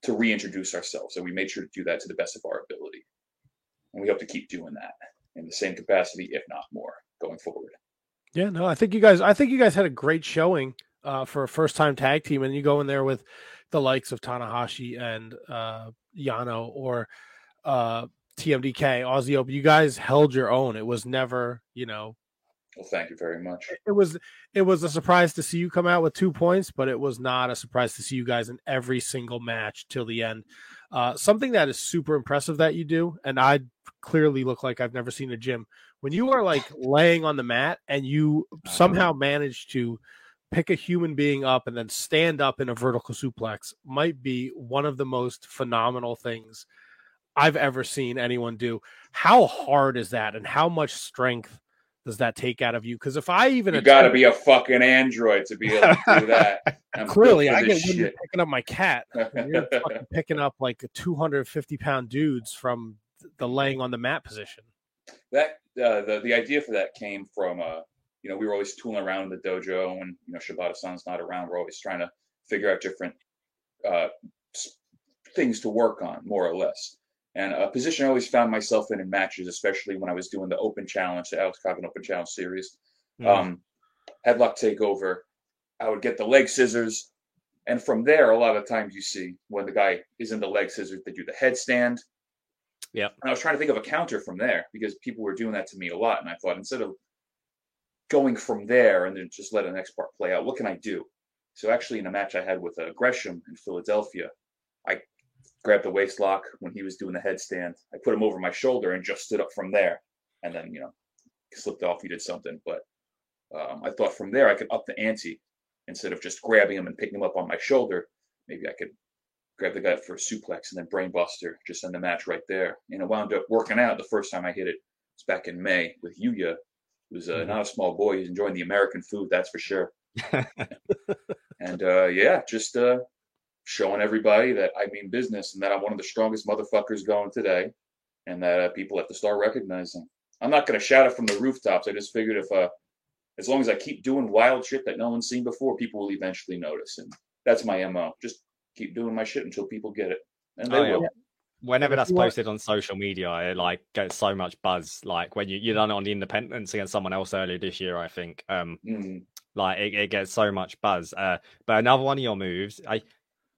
to reintroduce ourselves, and we made sure to do that to the best of our ability. And we hope to keep doing that in the same capacity, if not more, going forward. Yeah, no, I think you guys, I think you guys had a great showing uh, for a first time tag team, and you go in there with the likes of Tanahashi and uh, Yano or uh, TMDK, Aussie Open. You guys held your own. It was never, you know. Well, thank you very much. It was it was a surprise to see you come out with two points, but it was not a surprise to see you guys in every single match till the end. Uh, something that is super impressive that you do, and I clearly look like I've never seen a gym when you are like laying on the mat and you somehow manage to pick a human being up and then stand up in a vertical suplex might be one of the most phenomenal things I've ever seen anyone do. How hard is that and how much strength does that take out of you? Because if I even you got to be a fucking android to be able to do that. Clearly, I get picking up my cat. You're picking up like 250 pound dudes from the laying on the mat position. That uh, the the idea for that came from uh, you know we were always tooling around in the dojo, and you know Shibata-san's not around. We're always trying to figure out different uh, things to work on, more or less. And a position I always found myself in in matches, especially when I was doing the Open Challenge, the Alex Coughlin Open Challenge series, mm. um, headlock takeover. I would get the leg scissors, and from there, a lot of times you see when the guy is in the leg scissors, they do the headstand, yeah. I was trying to think of a counter from there because people were doing that to me a lot. And I thought instead of going from there and then just let the next part play out, what can I do? So actually, in a match I had with uh, Gresham in Philadelphia, I grabbed the waist lock when he was doing the headstand. I put him over my shoulder and just stood up from there. And then, you know, slipped off, he did something. But um, I thought from there I could up the ante instead of just grabbing him and picking him up on my shoulder. Maybe I could grab the guy for a suplex and then brainbuster, just end the match right there. And it wound up working out the first time I hit it. It's back in May with Yuya, who's uh, mm-hmm. not a small boy. He's enjoying the American food, that's for sure. and uh, yeah, just uh, showing everybody that I mean business and that I'm one of the strongest motherfuckers going today, and that uh, people have to start recognizing. I'm not going to shout it from the rooftops. I just figured if, uh, as long as I keep doing wild shit that no one's seen before, people will eventually notice, and that's my mo. Just keep doing my shit until people get it. And they oh, will. Whenever that's posted on social media, it like gets so much buzz. Like when you you done it on the Independence against someone else earlier this year, I think. Um, mm. like it, it, gets so much buzz. Uh, but another one of your moves, I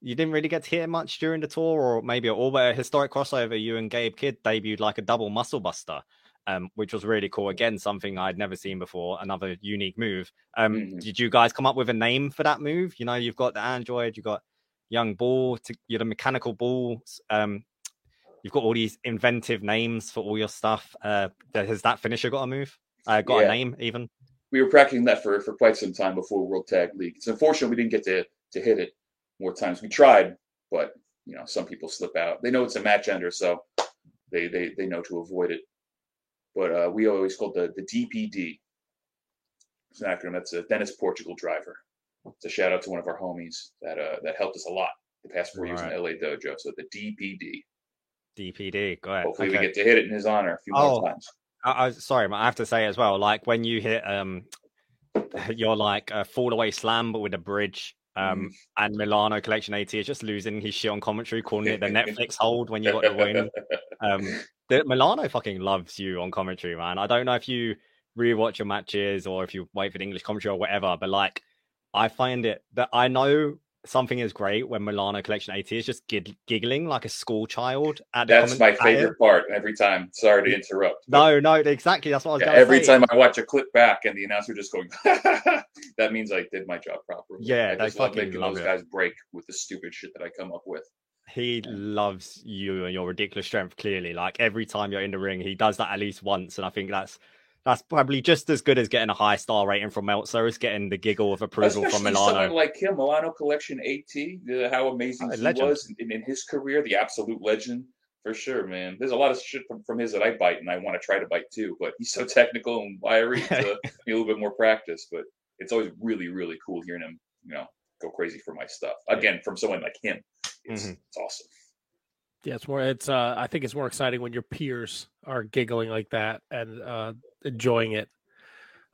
you didn't really get to hear much during the tour, or maybe all but a historic crossover. You and Gabe Kidd debuted like a double muscle buster. Um, which was really cool. Again, something I'd never seen before. Another unique move. Um, mm Did you guys come up with a name for that move? You know, you've got the Android, you've got young ball, to you're the mechanical bulls um you've got all these inventive names for all your stuff uh has that finisher got a move uh got yeah. a name even we were practicing that for for quite some time before world tag league it's unfortunate we didn't get to to hit it more times we tried but you know some people slip out they know it's a match ender so they they they know to avoid it but uh we always called the the dpd it's an acronym that's a dennis portugal driver it's a shout out to one of our homies that uh, that helped us a lot the past four All years right. in LA Dojo. So the DPD. DPD. Go ahead. Hopefully okay. we get to hit it in his honor a few oh, more times. I, I, sorry, I have to say as well, like when you hit um you're like a fall away slam but with a bridge. Um, mm. and Milano Collection AT is just losing his shit on commentary, calling it the Netflix hold when you got the win. Um, the, Milano fucking loves you on commentary, man. I don't know if you rewatch your matches or if you wait for the English commentary or whatever, but like I find it that I know something is great when Milano Collection AT is just gig- giggling like a school child. that's my favorite part every time. Sorry to interrupt. No, no, exactly. That's what I was yeah, Every say. time I watch a clip back and the announcer just going, that means I did my job properly. Yeah, I just love making love those it. guys break with the stupid shit that I come up with. He loves you and your ridiculous strength. Clearly, like every time you're in the ring, he does that at least once, and I think that's that's probably just as good as getting a high star rating from Meltzer as getting the giggle of approval Especially from Milano. Someone like him, Milano Collection AT, how amazing oh, he was in, in, his career, the absolute legend for sure, man. There's a lot of shit from, from his that I bite and I want to try to bite too, but he's so technical and wiry, to need uh, a little bit more practice. But it's always really, really cool hearing him, you know, go crazy for my stuff. Again, from someone like him, it's, Mhm. it's awesome. Yeah, it's more. It's. Uh, I think it's more exciting when your peers are giggling like that and uh, enjoying it.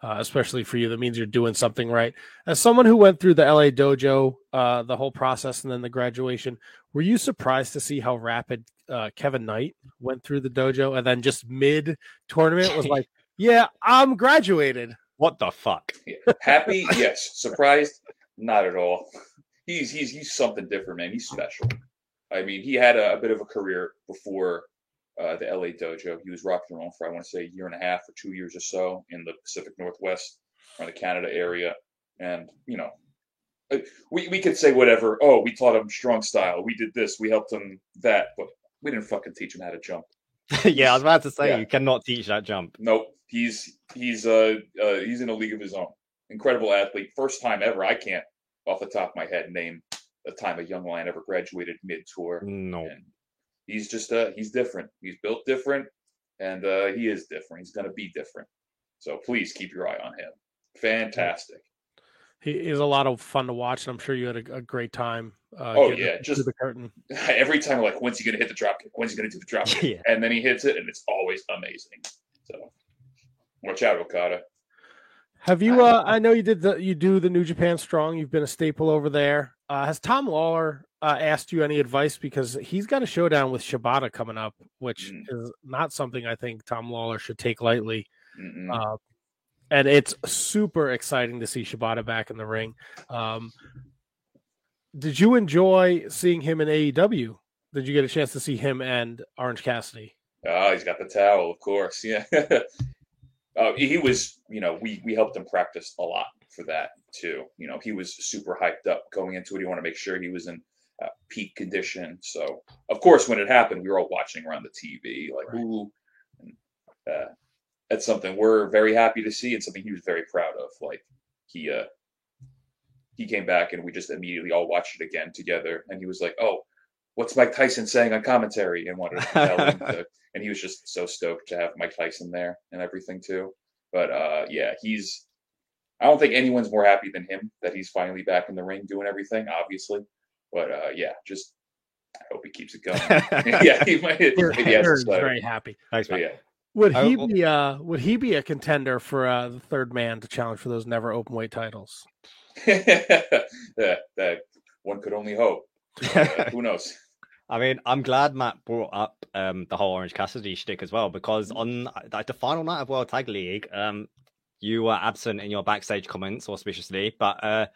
Uh, especially for you, that means you're doing something right. As someone who went through the LA dojo, uh, the whole process, and then the graduation, were you surprised to see how rapid uh, Kevin Knight went through the dojo, and then just mid tournament was like, "Yeah, I'm graduated." What the fuck? Yeah. Happy, yes. Surprised, not at all. He's he's he's something different, man. He's special. I mean, he had a, a bit of a career before uh, the LA dojo. He was rocking around for I want to say a year and a half or two years or so in the Pacific Northwest, around the Canada area, and you know. uh, We, we could say whatever. Oh, we taught him strong style. We did this. We helped him that. But we didn't fucking teach him how to jump. yeah, I was about to say Yeah. you cannot teach that jump. Nope. He's he's uh, uh he's in a league of his own. Incredible athlete. First time ever. I can't off the top of my head name a time a young lion ever graduated mid tour. No. And he's just uh he's different. He's built different and uh he is different. He's gonna be different. So please keep your eye on him. Fantastic. He is a lot of fun to watch, and I'm sure you had a, a great time. Uh, Oh, yeah, just- the curtain. Every time like when's he gonna hit the drop kick? When's he gonna do the drop kick? Yeah. And then he hits it and it's always amazing. So watch out, Okada. Have you? Uh, I know you did the you do the New Japan Strong. You've been a staple over there. Uh, has Tom Lawlor uh, asked you any advice because he's got a showdown with Shibata coming up, which Mm. is not something I think Tom Lawlor should take lightly. Uh, and it's super exciting to see Shibata back in the ring. Um, did you enjoy seeing him in AEW? Did you get a chance to see him and Orange Cassidy? Oh, he's got the towel, of course. Yeah. Uh, he was, you know, we we helped him practice a lot for that too. You know, he was super hyped up going into it. He wanted to make sure he was in uh, peak condition. So, of course, when it happened, we were all watching around the TV, like, Right. ooh. And, uh, that's something we're very happy to see, and something he was very proud of. Like, he uh, he came back, and we just immediately all watched it again together, and he was like, "Oh." What's Mike Tyson saying on commentary? And wanted to tell him to and he was just so stoked to have Mike Tyson there and everything too. But uh, yeah, he's. I don't think anyone's more happy than him that he's finally back in the ring doing everything. Obviously, but uh, yeah, just I hope he keeps it going. yeah, he might. Aaron maybe has to very happy. Thanks, But yeah, Would he will- be uh would he be a contender for uh the third man to challenge for those never open weight titles? that, that one could only hope. Uh, who knows? I mean, I'm glad Matt brought up um, the whole Orange Cassidy shtick as well because Mm. on like the final night of World Tag League, um, you were absent in your backstage comments auspiciously, but uh,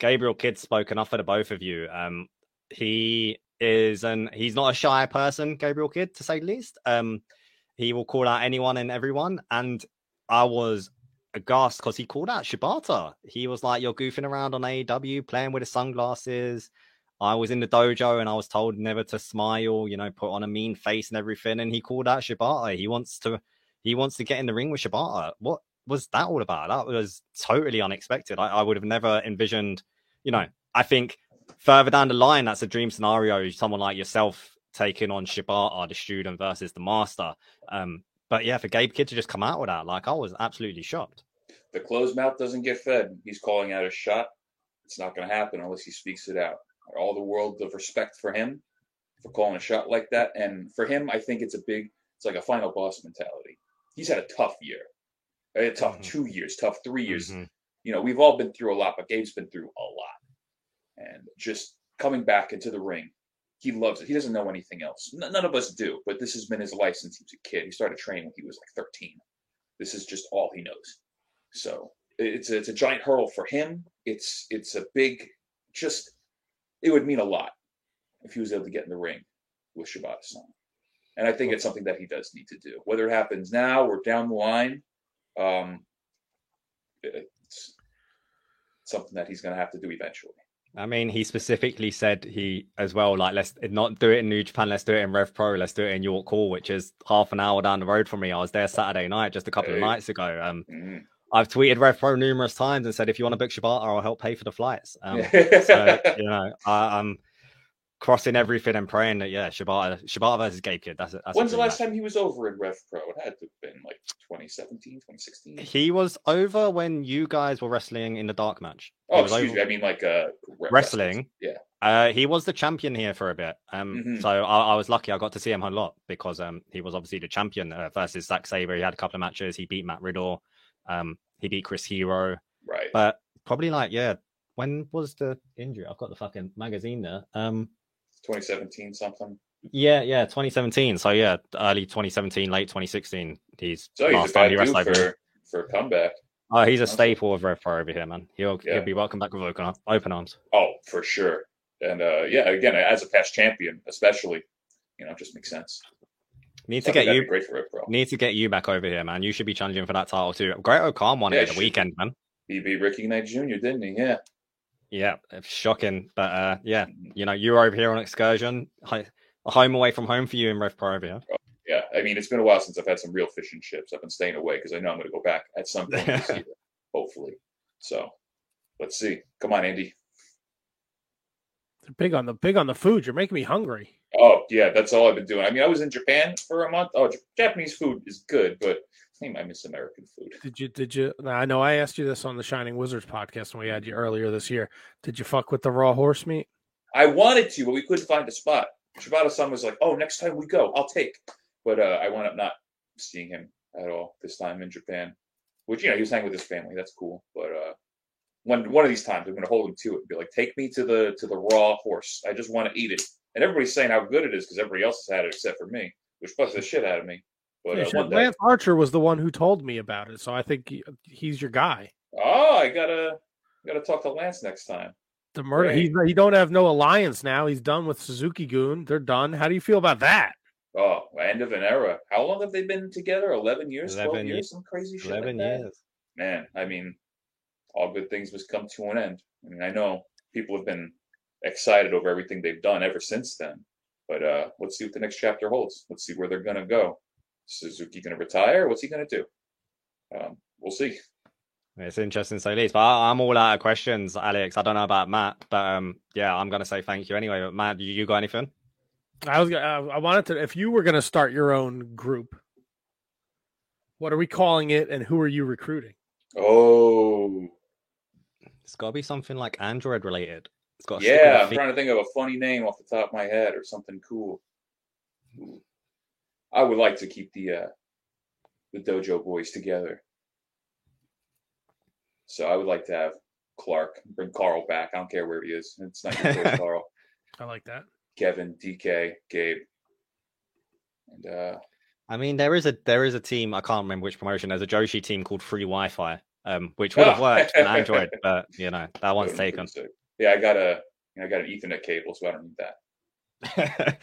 Gabriel Kidd spoke enough for the both of you. Um, he is an he's not a shy person, Gabriel Kidd, to say the least. Um, he will call out anyone and everyone, and I was aghast because he called out Shibata. He was like, "You're goofing around on AEW, playing with his sunglasses." I was in the dojo and I was told never to smile, you know, put on a mean face and everything. And he called out Shibata. He wants to, he wants to get in the ring with Shibata. What was that all about? That was totally unexpected. I, I would have never envisioned, you know. I think further down the line, that's a dream scenario. Someone like yourself taking on Shibata, the student versus the master. Um, but yeah, for Gabe Kidd to just come out with that, like I was absolutely shocked. The closed mouth doesn't get fed. He's calling out a shot. It's not going to happen unless he speaks it out. All the world of respect for him for calling a shot like that, and for him, I think it's a big. It's like a final boss mentality. He's had a tough year, a tough Mhm. two years, tough three years. Mhm. You know, we've all been through a lot, but Gabe's been through a lot, and just coming back into the ring, he loves it. He doesn't know anything else. N- none of us do, but this has been his life since he was a kid. He started training when he was like 13. This is just all he knows. So it's a, it's a giant hurdle for him. It's it's a big, just it would mean a lot if he was able to get in the ring with Shibata-san. And I think it's something that he does need to do. Whether it happens now or down the line, um, it's something that he's going to have to do eventually. I mean, he specifically said he as well, like, let's not do it in New Japan, let's do it in Rev Pro, let's do it in York Hall, which is half an hour down the road from me. I was there Saturday night, just a couple Hey. of nights ago. Um, Mhm. I've tweeted Rev Pro numerous times and said, if you want to book Shibata, I'll help pay for the flights. Um, so, you know, I, I'm crossing everything and praying that, yeah, Shibata, Shibata versus Gabe Kidd. That's, that's When's the last match. time he was over in Rev Pro? It had to have been like 2017, 2016. He was over when you guys were wrestling in the dark match. He Oh, excuse over- me. I mean, like, uh, re- wrestling. Yeah. Uh, he was the champion here for a bit. Um, Mhm. so I, I was lucky. I got to see him a lot because um, he was obviously the champion uh, versus Zack Sabre. He had a couple of matches. He beat Matt Riddle. Um, he beat Chris Hero. Right. But probably like yeah. When was the injury? I've got the fucking magazine there. Um, 2017 something. yeah, yeah, 2017. So yeah, early 2017, late 2016. He's So he's last a bad he dude wrestled over for, for a comeback. Oh, he's a staple of Rev Pro over here, man. He'll Yeah. he'll be welcome back with open, open arms. Oh, for sure. And uh, yeah, again, as a past champion, especially, you know, it just makes sense. Need to get you great for it, bro. Need to get you back over here, man. You should be challenging for that title too. Great O'Khan won Yeah, it at the weekend, man. He beat Ricky Knight Jr., didn't he? Yeah. Yeah, it's shocking. But uh, yeah, you know, you're over here on excursion, hi- a home away from home for you in Rev Pro over here. Yeah. I mean, it's been a while since I've had some real fish and chips. I've been staying away because I know I'm going to go back at some point this year, hopefully. So let's see. Come on, Andy. They're big on the big on the food. You're making me hungry. Oh, yeah, that's all I've been doing. I mean, I was in Japan for a month. Oh, Japanese food is good, but I miss American food. Did you? Did you? I know I asked you this on the Shining Wizards podcast when we had you earlier this year. Did you fuck with the raw horse meat? I wanted to, but we couldn't find a spot. Shibata-san was like, "Oh, next time we go, I'll take." But uh, I wound up not seeing him at all this time in Japan. Which you know, he was hanging with his family. That's cool. But uh, one one of these times, I'm going to hold him to it and be like, "Take me to the to the raw horse. I just want to eat it." And everybody's saying how good it is because everybody else has had it except for me, which bugs the shit out of me. But Yeah, uh, sure. one day, Lance Archer was the one who told me about it, so I think he- he's your guy. oh, I gotta gotta talk to Lance next time. The murder. Right. He's he don't have no alliance now. He's done with Suzuki Gun. They're done. How do you feel about that? Oh, end of an era. How long have they been together? Eleven years, twelve 11 years, years. some crazy shit. Eleven like that? years. man, I mean, all good things must come to an end. I mean, I know people have been excited over everything they've done ever since then, but uh, let's see what the next chapter holds. Let's see where they're gonna go. Suzuki gonna retire? What's he gonna do? Um, we'll see. It's interesting to say least, but I, I'm all out of questions, Alex. I don't know about Matt, but um, yeah, I'm gonna say thank you anyway. But Matt, you, you got anything? I was. gonna- I I wanted to. If you were going to start your own group, what are we calling it, and who are you recruiting? Oh, It's got to be something like Android related. It's got yeah. I'm stick trying to think of a funny name off the top of my head or something cool. I would like to keep the uh, the Dojo boys together. So I would like to have Clark bring Karl back. I don't care where he is. It's not your choice, Karl. I like that. Kevin, DK, Gabe, and uh, I mean, there is a there is a team. I can't remember which promotion. There's a Joshi team called Free Wi-Fi, um, which would have Oh. worked on Android, but you know that one's that would be taken. sick. Yeah, I got a I got an Ethernet cable, so I don't need that.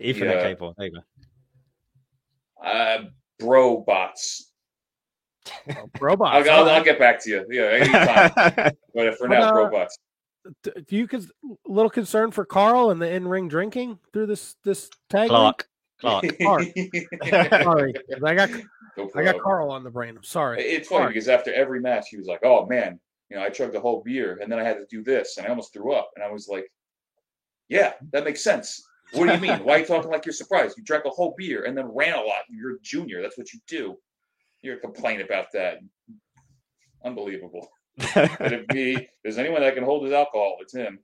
Ethernet Yeah. cable. There you go. Uh, bro bots. Oh, robots. I'll, I'll. I'll get back to you. Yeah, anytime. but for But, now, uh, bro bots. Do you cons- a little concerned for Carl and the in-ring drinking through this this tag? league? Clark. Clark. Clark. Sorry, 'cause I got No I got. Carl on the brain. I'm sorry. It's funny Clark. because after every match, he was like, "Oh man, you know, I chugged a whole beer, and then I had to do this, and I almost threw up." And I was like, "Yeah, that makes sense. What do you mean? Why are you talking like you're surprised? You drank a whole beer and then ran a lot. You're a junior. That's what you do. You're complaining about that. Unbelievable. But if me, there's anyone that can hold his alcohol, it's him.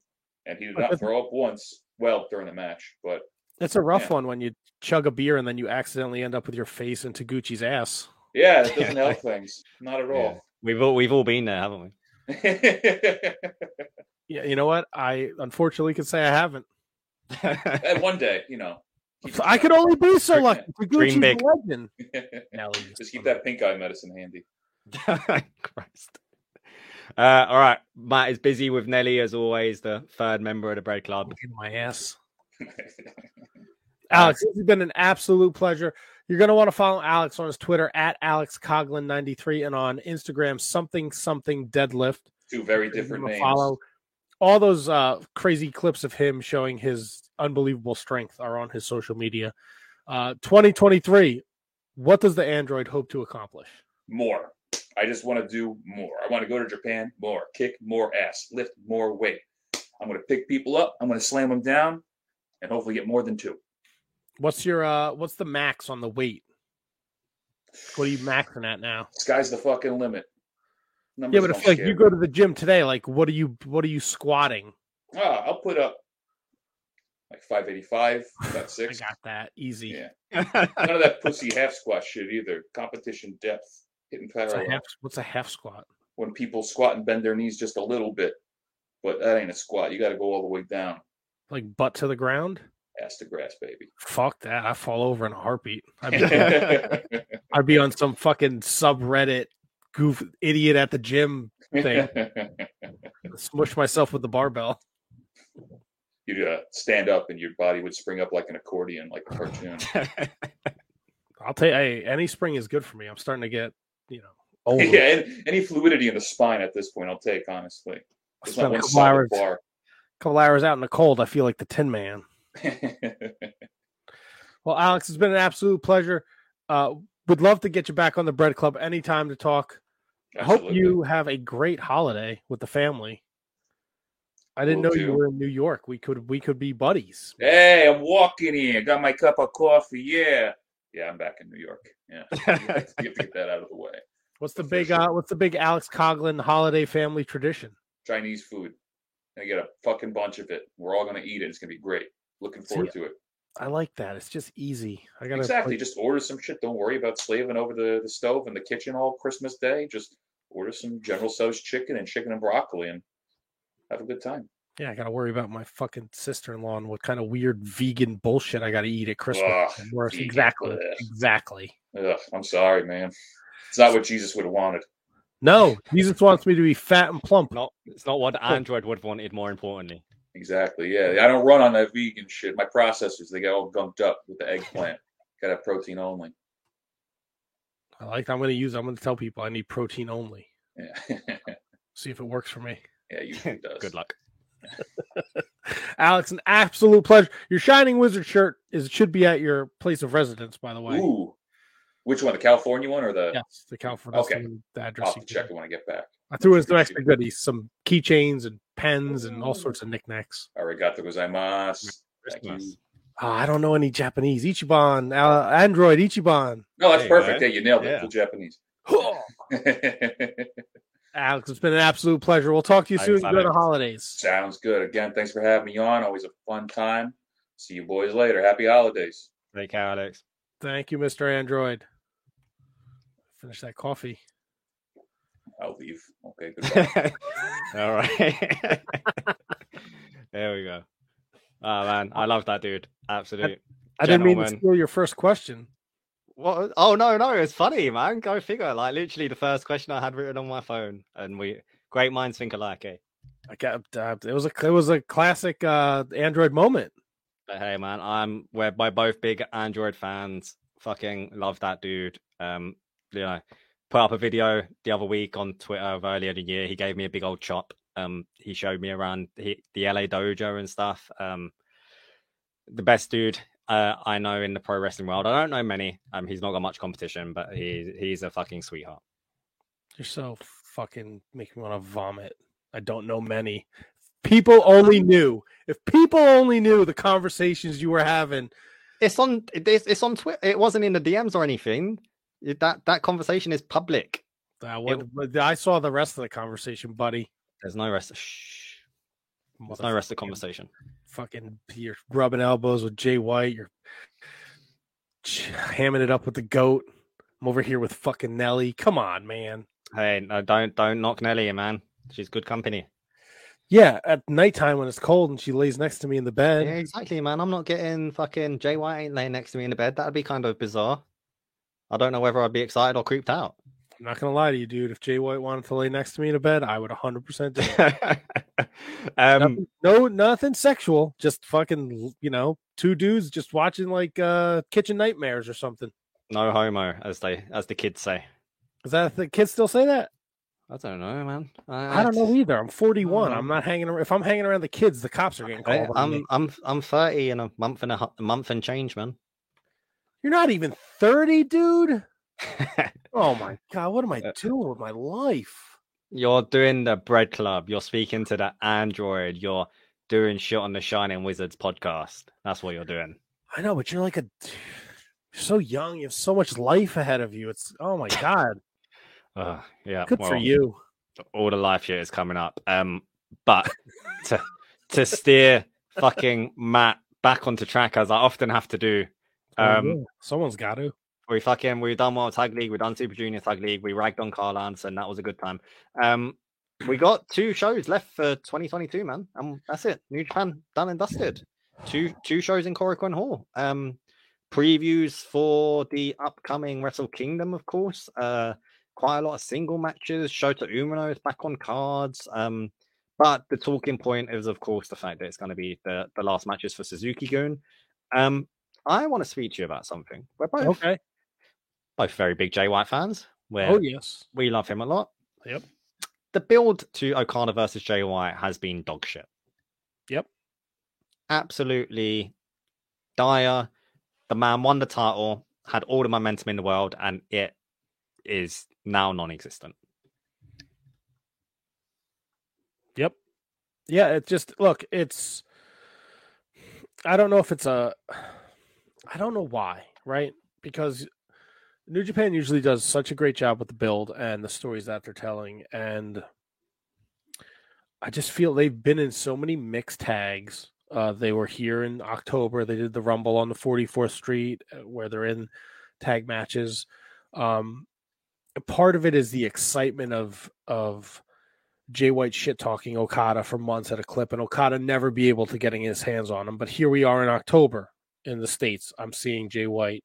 And he did not throw up once. Well, during the match, but It's a rough Yeah. one when you chug a beer and then you accidentally end up with your face into Gucci's ass. yeah, it doesn't help things. Not at all. We've all we've all been there, haven't we? Yeah, you know what? I unfortunately could say I haven't. and one day, you know. I could only be so Dream- lucky. Gucci's dream big. legend. Just keep that pink eye medicine handy. Christ. Uh, all right, Matt is busy with Nelly as always, the third member of the Bread Club. in my ass. Alex, this has been an absolute pleasure. You're going to want to follow Alex on his Twitter at Alex Coughlin93 and on Instagram something something deadlift. Two very different names. Follow all those uh, crazy clips of him showing his unbelievable strength are on his social media. Uh, 2023. What does the Android hope to accomplish? More. I just want to do more. I want to go to Japan more, kick more ass, lift more weight. I'm going to pick people up. I'm going to slam them down, and hopefully get more than two. What's your uh, what's the max on the weight? What are you maxing at now? Sky's the fucking limit. Yeah, but if like you go to the gym today, like what are you what are you squatting? Ah, I'll put up like 585, about I six. got that easy. Yeah. None of that pussy half squat shit either. Competition depth, hitting What's a parallel. half what's a half squat? When people squat and bend their knees just a little bit, but that ain't a squat. You got to go all the way down. Like butt to the ground? Ass the grass, baby. Fuck that. I fall over in a heartbeat. I'd be, I'd be on some fucking subreddit goof idiot at the gym thing. Smush myself with the barbell. You'd uh, stand up and your body would spring up like an accordion, like a cartoon. I'll tell you, hey, any spring is good for me. I'm starting to get, you know, older. yeah, any, any fluidity in the spine at this point, I'll take honestly. I spent not a one couple solid hours, bar. couple hours out in the cold. I feel like the Tin Man. Well, Alex, it's been an absolute pleasure. Uh, would love to get you back on the Bread Club anytime to talk. I hope you have a great holiday with the family. I didn't Will know you were in New York. We could we could be buddies. Hey, I'm walking here. Got my cup of coffee. Yeah. Yeah, I'm back in New York. Yeah. You have to you have to get that out of the way. What's the big sure. uh, what's the big Alex Coughlin holiday family tradition? Chinese food. Gonna get a fucking bunch of it. We're all gonna eat it. It's gonna be great. Looking forward to it. I like that. It's just easy. I gotta Exactly. like, Just order some shit. Don't worry about slaving over the, the stove in the kitchen all Christmas Day. Just order some General Tso's chicken and chicken and broccoli and have a good time. yeah, I gotta worry about my fucking sister in law and what kind of weird vegan bullshit I gotta eat at Christmas. Ugh, and worse. vegan, Exactly. ugh. Exactly. Ugh, I'm sorry, man. It's not what Jesus would have wanted. No, Jesus wants me to be fat and plump. not it's not what Android would have wanted. More importantly, Exactly. Yeah. I don't run on that vegan shit. My processors, they get all gunked up with the eggplant. Got to have protein only. I like. I'm gonna use. I'm gonna tell people I need protein only. Yeah. See if it works for me. yeah, usually it does. good luck. Alex, an absolute pleasure. Your Shining Wizard shirt is should be at your place of residence, by the way. Ooh. Which one? The California one or the? Yes, the California. Okay. The I'll address. have to check it when I get back. I threw in some extra goodies, some keychains and pens and all sorts of knickknacks. Arigato gozaimasu. Thank you. Christmas. Oh, I don't know any Japanese. Ichiban, uh, Android, Ichiban. No, that's There you perfect. go. Yeah, you nailed it. Yeah. Full Japanese. Alex, it's been an absolute pleasure. We'll talk to you soon. Enjoy the holidays. Sounds good. Again, thanks for having me on. Always a fun time. See you boys later. Happy holidays. Thank you, Alex. Thank you, Mr. Android. Finish that coffee. I'll leave. Okay, goodbye. All right. there we go. Oh man, I love that dude. Absolutely. I didn't mean to Gentlemen. steal your first question. What? Oh no, no, it's funny, man. Go figure. Like literally, the first question I had written on my phone, and we great minds think alike. Eh? I got uh, it was a it was a classic uh Android moment. But hey, man, I'm we're by both big Android fans. Fucking love that dude. Um, you know, put up a video the other week on Twitter of earlier in the year. He gave me a big old chop. Um, he showed me around the, the LA dojo and stuff. Um, the best dude uh, I know in the pro wrestling world. I don't know many. Um, he's not got much competition, but he he's a fucking sweetheart. You're so fucking making me want to vomit. I don't know many. People only knew. If people only knew the conversations you were having. It's on. It's, it's on Twitter. It wasn't in the DMs or anything. It- that that conversation is public. Uh, what, what- I saw the rest of the conversation, buddy. There's no rest. Shh. There's no rest of conversation. Fucking, you're rubbing elbows with Jay White. You're hamming it up with the goat. I'm over here with fucking Nelly. Come on, man. Hey, no, don't don't knock Nelly, man. She's good company. Yeah, at nighttime when it's cold and she lays next to me in the Yeah, bed. exactly, man. I'm not getting fucking Jay White ain't laying next to me in the bed. That'd be kind of bizarre. I don't know whether I'd be excited or creeped out. I'm not gonna lie to you, dude. If Jay White wanted to lay next to me in a bed, I would 100 percent do it. um, Nothing- no, nothing sexual. Just fucking, you know, two dudes just watching like uh Kitchen Nightmares or something. no homo, as they as the kids say. Is that the kids still say that? I don't know, man. I don't know either. I'm 41. I'm not hanging. ar- If I'm hanging around the kids, the cops are getting I, called. on me. I'm I'm I'm 30 in a month and a, a month and change, man. You're not even 30, dude. Oh my god, what am I Uh, doing with my life? You're doing the bread club. You're speaking to the android. You're doing shit on the Shining Wizards podcast. That's what you're doing. I know, but you're like a. You're so young. You have so much life ahead of you. It's oh my god. Uh, yeah. Good for you. all the life shit is coming up. Um, but to to steer fucking Matt back onto track as I often have to do. Um, Oh, yeah. someone's got to. we fucking we done World Tag League, we done Super Junior Tag League, we ragged on Karl Anderson. That was a good time. Um, we got two shows left for 2022, man, and that's it. New Japan done and dusted. Two two shows in Korakuen Hall. Um, previews for the upcoming Wrestle Kingdom, of course. Uh, quite a lot of single matches. Shota Umino is back on cards. Um, but the talking point is, of course, the fact that it's going to be the, the last matches for Suzuki Gun. Um, I want to speak to you about something. We're both Okay. both very big Jay White fans. Where Oh yes. we love him a lot. Yep. The build to Okada versus Jay White has been dog shit. Yep. Absolutely dire. The man won the title, had all the momentum in the world, and it is now non-existent. Yep. Yeah, it just look, it's I don't know if it's a I don't know why, right? Because New Japan usually does such a great job with the build and the stories that they're telling and I just feel they've been in so many mixed tags. Uh, they were here in October. They did the Rumble on the 44th Street uh, where they're in tag matches. Um, part of it is the excitement of of Jay White shit talking Okada for months at a clip, and Okada never be able to getting his hands on him. But here we are in October in the states. I'm seeing Jay White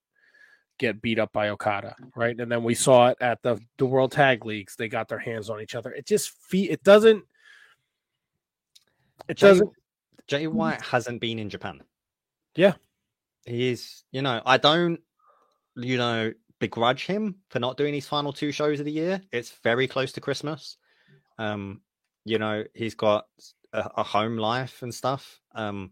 get beat up by Okada, right? And then we saw it at the the World Tag Leagues. They got their hands on each other. It just fe- it doesn't. It Jay, doesn't. Jay White hasn't been in Japan. Yeah. He's, you know, I don't, you know, begrudge him for not doing his final two shows of the year. It's very close to Christmas. Um, you know, he's got a, a home life and stuff. Um,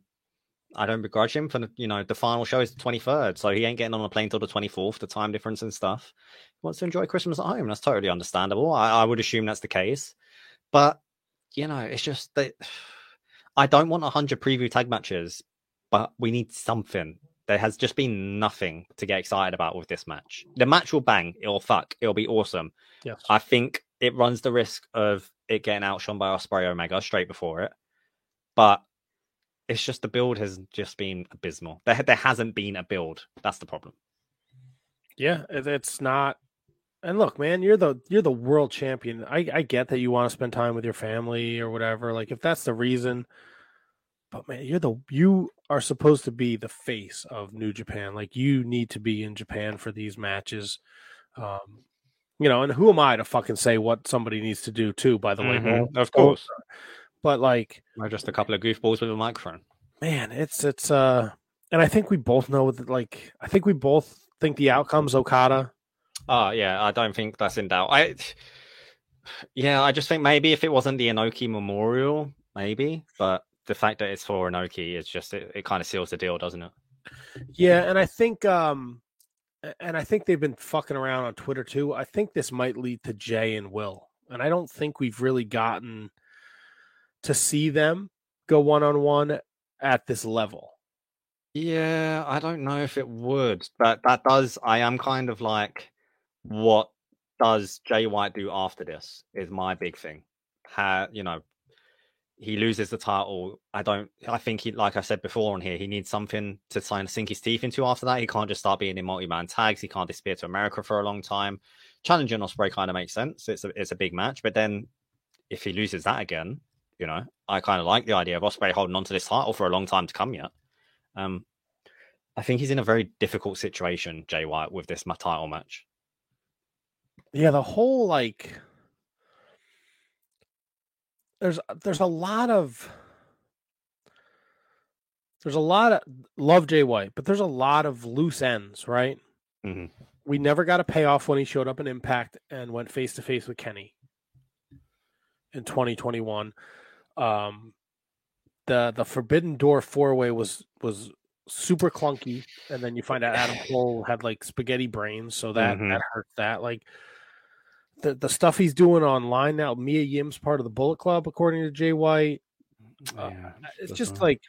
I don't begrudge him for the- you know the final show is the twenty third, so he ain't getting on a plane till the twenty fourth. The time difference and stuff. He wants to enjoy Christmas at home. That's totally understandable. I, I would assume that's the case, but you know, it's just that I don't want hundred preview tag matches, but we need something. There has just been nothing to get excited about with this match. The match will bang. It'll fuck. It'll be awesome. Yes. I think it runs the risk of it getting outshone by Ospreay Omega straight before it, but it's just the build has just been abysmal. There, there hasn't been a build. That's the problem. Yeah, it's not. And look, man, you're the you're the world champion. I I get that you want to spend time with your family or whatever. Like if that's the reason, but man, you're the you are supposed to be the face of New Japan. Like you need to be in Japan for these matches. Um, you know, and who am I to fucking say what somebody needs to do too? By the way, Mhm, no, of course. But like, We're just a couple of goofballs with a microphone. man, it's it's uh, and I think we both know that. Like, I think we both think the outcome's Okada. Oh yeah, I don't think that's in doubt. I yeah, I just think maybe if it wasn't the Inoki Memorial, maybe, but the fact that it's for Inoki is just it, it kind of seals the deal, doesn't it? Yeah, and I think um and I think they've been fucking around on Twitter too. I think this might lead to Jay and Will. And I don't think we've really gotten to see them go one on one at this level. Yeah, I don't know if it would, but that does. I am kind of like, what does Jay White do after this? Is my big thing. How you know, he loses the title. I don't. I think he, like I said before on here, he needs something to sign sink his teeth into after that. He can't just start being in multi-man tags. He can't disappear to America for a long time. Challenging Ospreay kind of makes sense. It's a it's a big match, but then if he loses that again, you know, I kind of like the idea of Ospreay holding on to this title for a long time to come yet. Um, I think he's in a very difficult situation, Jay White, with this title match. Yeah, the whole like there's there's a lot of there's a lot of love Jay White, but there's a lot of loose ends, right? Mhm. We never got a payoff when he showed up in Impact and went face to face with Kenny in 2021. Um, the the Forbidden Door four way was was super clunky, and then you find out Adam Cole had like spaghetti brains, so that Mhm. that hurt that like. The, the stuff he's doing online now, Mia Yim's part of the Bullet Club, according to Jay White. Uh, It's just like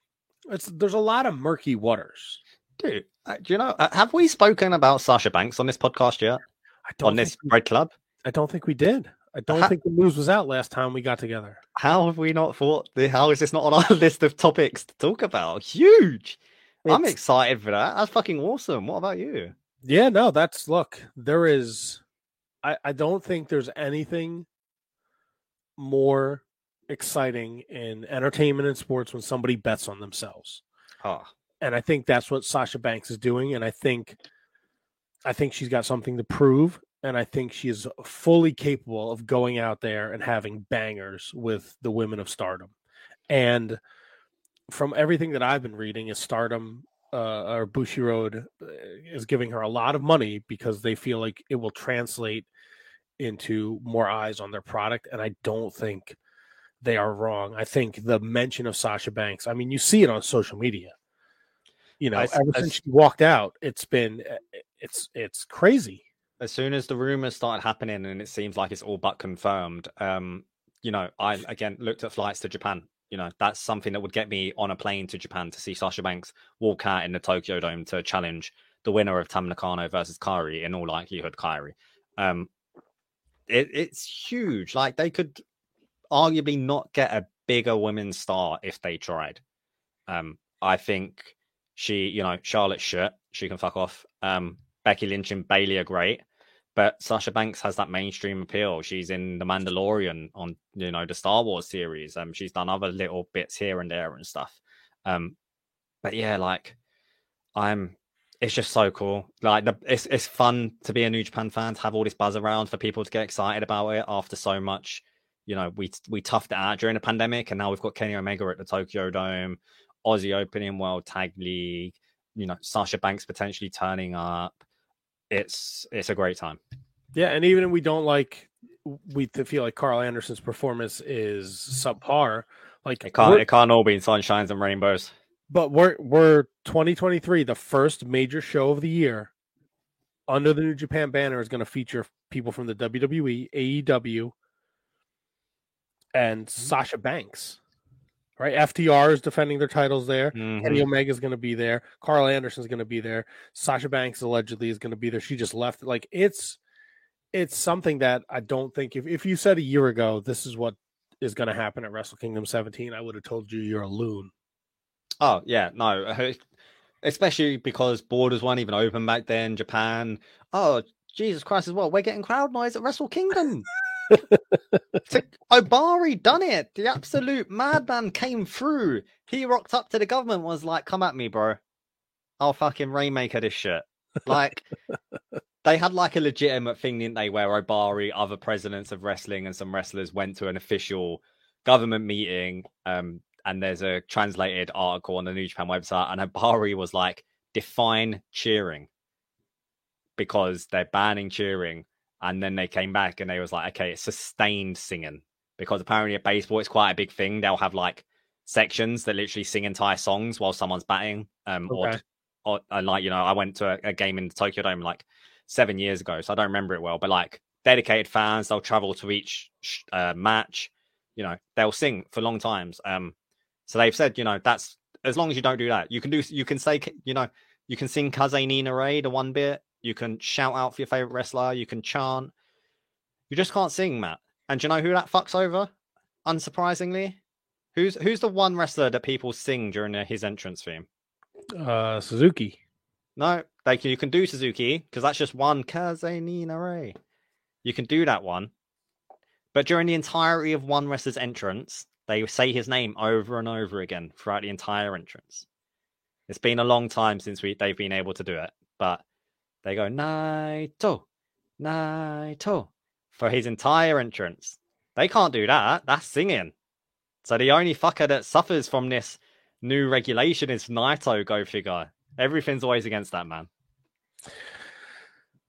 it's there's a lot of murky waters. dude, uh, do you know? Uh, have we spoken about Sasha Banks on this podcast yet? I don't On this Bread Club? I don't think we did. I don't think the news was out last time we got together. How have we not thought? The, how is this not on our list of topics to talk about? Huge. I'm excited for that. That's fucking awesome. What about you? Yeah, no, that's look, there is I, I don't think there's anything more exciting in entertainment and sports when somebody bets on themselves. Oh, And I think that's what Sasha Banks is doing. And I think I think she's got something to prove. And I think she is fully capable of going out there and having bangers with the women of stardom. And from everything that I've been reading, is stardom uh, or Bushiroad uh, is giving her a lot of money because they feel like it will translate into more eyes on their product. And I don't think they are wrong. I think the mention of Sasha Banks, I mean, you see it on social media. You know, I ever I since she walked out, it's been uh, it's it's crazy. As soon as the rumors started happening and it seems like it's all but confirmed, um, you know, I again looked at flights to Japan. You know, that's something that would get me on a plane to Japan to see Sasha Banks walk out in the Tokyo Dome to challenge the winner of Tam Nakano versus Kairi, in all likelihood, Kairi. Um, it, it's huge. Like they could arguably not get a bigger women's star if they tried. Um, I think she, you know, Charlotte shit, she can fuck off. Um, Becky Lynch and Bayley are great, but Sasha Banks has that mainstream appeal. She's in The Mandalorian on, you know, the Star Wars series. Um, she's done other little bits here and there and stuff. Um, but yeah, like I'm it's just so cool. Like the, it's it's fun to be a New Japan fan, to have all this buzz around for people to get excited about it after so much. You know, we we toughed it out during the pandemic, and now we've got Kenny Omega at the Tokyo Dome, Aussie Opening World Tag League. You know, Sasha Banks potentially turning up. It's it's a great time. Yeah, and even if we don't like, we feel like Karl Anderson's performance is subpar. Like It can't it can't all be sunshines and rainbows. but we're we're 2023, the first major show of the year under the New Japan banner is going to feature people from the WWE, AEW, and mm-hmm. Sasha Banks. Right, FTR is defending their titles there. Mhm. Kenny Omega is going to be there. Karl Anderson is going to be there. Sasha Banks allegedly is going to be there. She just left. Like it's it's something that I don't think if if you said a year ago this is what is going to happen at Wrestle Kingdom 17, I would have told you you're a loon. Oh yeah, no, especially because borders weren't even open back then. Japan. Oh Jesus Christ! As well, we're getting crowd noise at Wrestle Kingdom. So, Ohbari done it. The absolute madman came through. He rocked up to the government. Was like, "Come at me, bro. I'll fucking rainmaker this shit." Like they had like a legitimate thing, didn't they? Where Ohbari, other presidents of wrestling, and some wrestlers went to an official government meeting. Um, and there's a translated article on the New Japan website, and Ohbari was like, "Define cheering," because they're banning cheering. And then they came back and they was like, "Okay, it's sustained singing," because apparently at baseball it's quite a big thing. They'll have like sections that literally sing entire songs while someone's batting. Um, or, Okay. or and like you know, I went to a, a game in the Tokyo Dome like seven years ago, so I don't remember it well. But like dedicated fans, they'll travel to each uh, match. You know, they'll sing for long times. Um, so they've said, you know, that's as long as you don't do that, you can do, you can say, you know, you can sing Kaze ni Nare the one bit, you can shout out for your favorite wrestler, you can chant. You just can't sing, Matt. And do you know who that fucks over? Unsurprisingly, who's who's the one wrestler that people sing during his entrance theme? Uh, Suzuki. No, they can, you can do Suzuki because that's just one Kaze ni Nare. You can do that one, but during the entirety of one wrestler's entrance, they say his name over and over again throughout the entire entrance. It's been a long time since we they've been able to do it, but they go Naito, Naito for his entire entrance. They can't do that. That's singing. So the only fucker that suffers from this new regulation is Naito. Go figure. Everything's always against that man.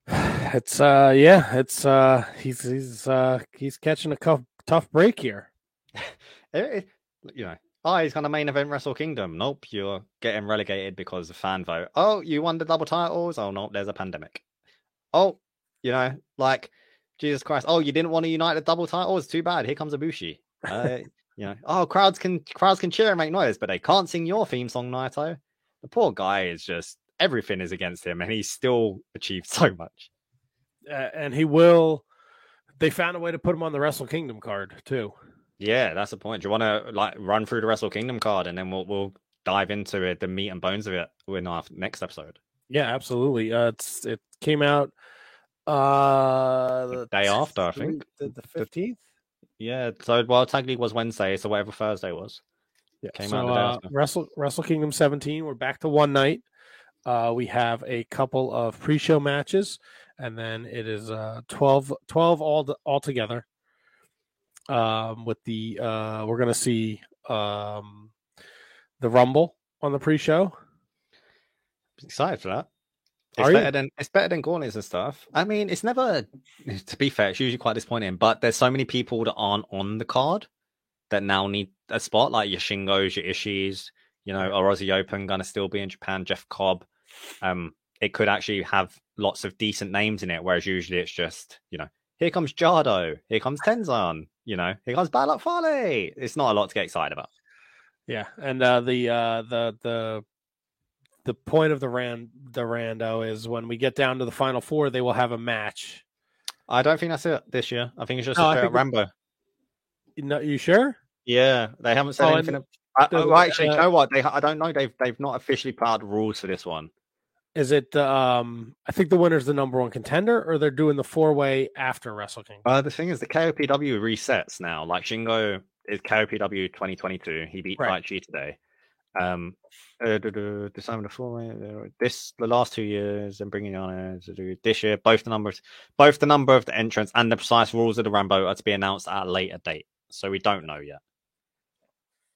It's uh yeah, it's uh he's he's uh he's catching a tough tough break here. It- it- you know, oh, he's going to main event Wrestle Kingdom. Nope, you're getting relegated because of fan vote. Oh, you won the double titles. Oh no, there's a pandemic. Oh, you know, like Jesus Christ. Oh, you didn't want to unite the double titles. Too bad. Here comes Ibushi. Uh, you know, oh, crowds can crowds can cheer and make noise, but they can't sing your theme song, Naito. The poor guy is just everything is against him, and he's still achieved so much. uh, and he will They found a way to put him on the Wrestle Kingdom card too. Yeah, that's the point. Do you want to like run through the Wrestle Kingdom card and then we'll we'll dive into it, the meat and bones of it in our next episode. Yeah, absolutely. Uh, it's it came out uh The day after, I think. the fifteenth. Yeah, so well, Tag League was Wednesday, so whatever Thursday was. Yeah. Came so, out the day uh, after. Wrestle Wrestle Kingdom 17. We're back to one night. Uh, we have a couple of pre-show matches, and then it is uh 12, 12 all all together. Um, with the uh, we're gonna see um the Rumble on the pre-show. Excited for that. It's Are you? better than it's better than Gauntlet and stuff. I mean, it's never to be fair, it's usually quite disappointing, but there's so many people that aren't on the card that now need a spot, like your Shingos, your Ishis, you know, or Aussie Open gonna still be in Japan, Jeff Cobb. Um, it could actually have lots of decent names in it, whereas usually it's just, you know, here comes Jado, here comes Tenzan, you know, here comes Bad Luck Fale. It's not a lot to get excited about. Yeah, and uh, the uh, the the the point of the ran the rando is when we get down to the final four, they will have a match. I don't think that's it this year. I think it's just No, a I straight up Rambo. No, you sure? Yeah, they haven't said Oh, anything. and ab- I, well, actually, uh, you know what? They I don't know. They've they've not officially put out the rules for this one. Is it the um? I think the winner's the number one contender, or they're doing the four way after Wrestle King. Uh, the thing is, the KOPW resets now. Like Shingo is KOPW 2022. He beat Right. Taichi today. Um, uh, December the four. This the last two years and bringing on this year. Both the numbers, both the number of the entrants and the precise rules of the Rambo are to be announced at a later date. So we don't know yet.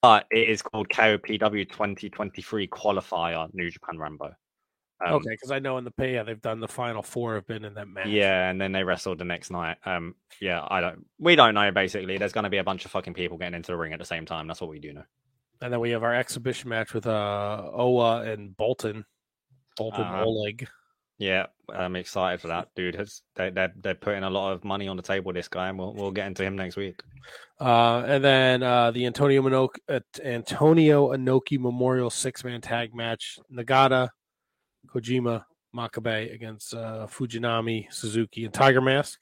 But it is called KOPW 2023 qualifier New Japan Rambo. Um, okay, because I know in the pay, yeah, they've done the final four have been in that match. Yeah, and then they wrestled the next night. Um, yeah, I don't. We don't know. Basically, there's going to be a bunch of fucking people getting into the ring at the same time. That's what we do know. and then we have our exhibition match with uh Owa and Boltin, Boltin Uh, Oleg. Yeah, I'm excited for that, dude. Has they they're, they're putting a lot of money on the table. This guy, and we'll we'll get into him next week. Uh, and then uh, the Antonio Minoki, uh, Antonio Inoki Memorial six man tag match: Nagata, Kojima, Makabe against uh, Fujinami, Suzuki, and Tiger Mask.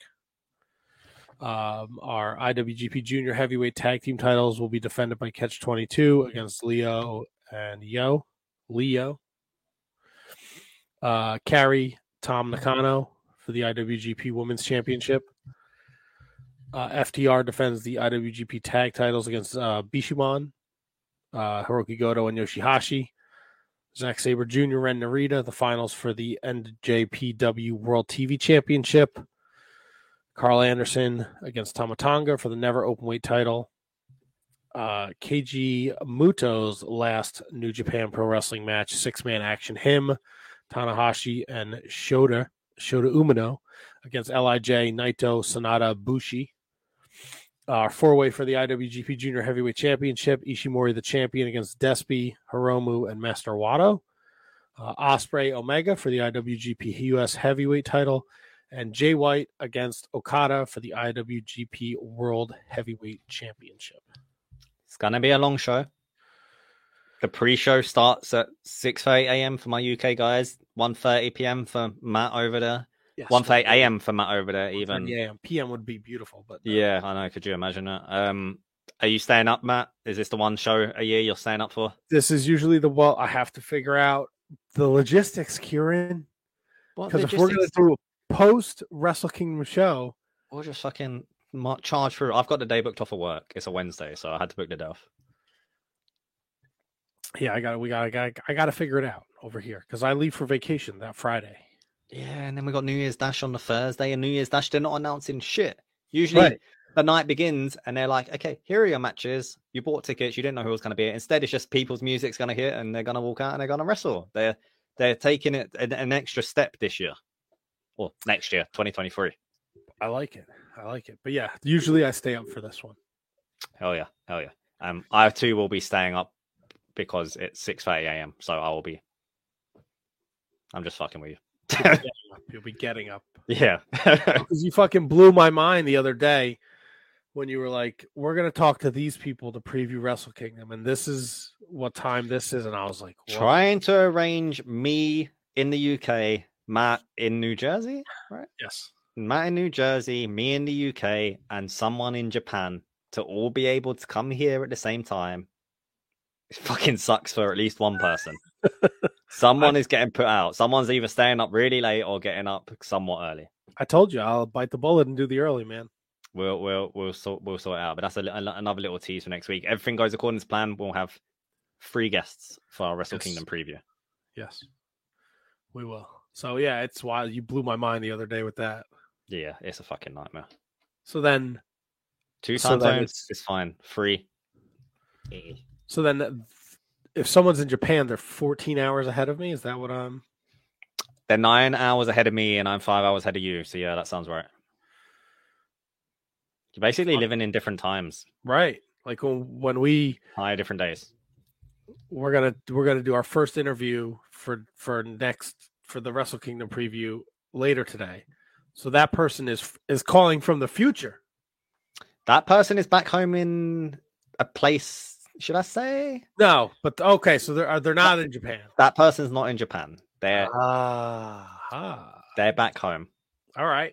Um, our IWGP Junior Heavyweight Tag Team titles will be defended by Catch Twenty Two against Lio and Yoh. Lio. Uh, Kairi, Tam Nakano for the IWGP Women's Championship. Uh, FTR defends the IWGP tag titles against uh, Bishamon, uh, Hirooki Goto, and Yoshihashi. Zack Sabre Jr. Ren Narita, the finals for the NJPW World TV Championship. Karl Anderson against Tama Tonga for the Never Openweight title. Uh, Keiji Muto's last New Japan Pro Wrestling match, six man action. Him, Tanahashi, and Shota Shota Umino against Lij, Naito, Sanada, Bushi. Our four way for the IWGP Junior Heavyweight Championship. Ishimori, the champion, against Despy, Hiromu, and Master Wato. Uh, Ospreay Omega for the IWGP US Heavyweight title. And Jay White against Okada for the IWGP World Heavyweight Championship. It's gonna be a long show. The pre-show starts at 6:30 a.m. for my UK guys, 1:30 p.m. for Matt over there, Yes. 1:30 a.m. for Matt over there. Even Yeah, PM would be beautiful, but uh, Yeah, I know. Could you imagine that? Um, are you staying up, Matt? Is this the one show a year you're staying up for? this is usually the well. I have to figure out the logistics, Ciaran, because if we're going to do a post Wrestle Kingdom show, we'll just fucking charge through. I've got the day booked off of work. It's a Wednesday, so I had to book the day off. yeah, I got we got I got I got to figure it out over here because I leave for vacation that Friday. Yeah, and then we got New Year's Dash on the Thursday, and New Year's Dash they're not announcing shit. Usually the night begins, and they're like, "Okay, here are your matches. You bought tickets. You didn't know who was going to be. It. Instead, it's just people's music's going to hit, and they're going to walk out and they're going to wrestle. They're they're taking it an, an extra step this year, or next year, 2023. I like it. I like it. But yeah, usually I stay up for this one. Hell yeah, hell yeah. Um, I too will be staying up because it's six thirty a.m. So I will be. I'm just fucking with you. You'll be getting up. You'll be getting up yeah. because you fucking blew my mind the other day when you were like, "We're going to talk to these people to preview Wrestle Kingdom, and this is what time this is," and I was like, what? Trying to arrange me in the UK, Matt in New Jersey, right? Yes. Matt in New Jersey, me in the UK, and someone in Japan to all be able to come here at the same time. It fucking sucks for at least one person. Someone is getting put out. Someone's either staying up really late or getting up somewhat early. I told you I'll bite the bullet and do the early, man. We'll we'll we'll sort we'll sort it out. But that's a, another little tease for next week. Everything goes according to plan. We'll have three guests for our Wrestle Yes. Kingdom preview. Yes, we will. So yeah, it's why you blew my mind the other day with that. Yeah, it's a fucking nightmare. So then, Two So time then zones it's- is fine. Three. so then, if someone's in Japan, they're 14 hours ahead of me. Is that what I'm? They're nine hours ahead of me, and I'm five hours ahead of you. So yeah, that sounds right. You're basically living in different times, Right. Like when, when we high different days. we're gonna we're gonna do our first interview for for next for the Wrestle Kingdom preview later today. So that person is is calling from the future. That person is back home in a place. Should I say No, but okay, so they're they're not in Japan. that person's not in Japan? They're Ah, they're back home. all right.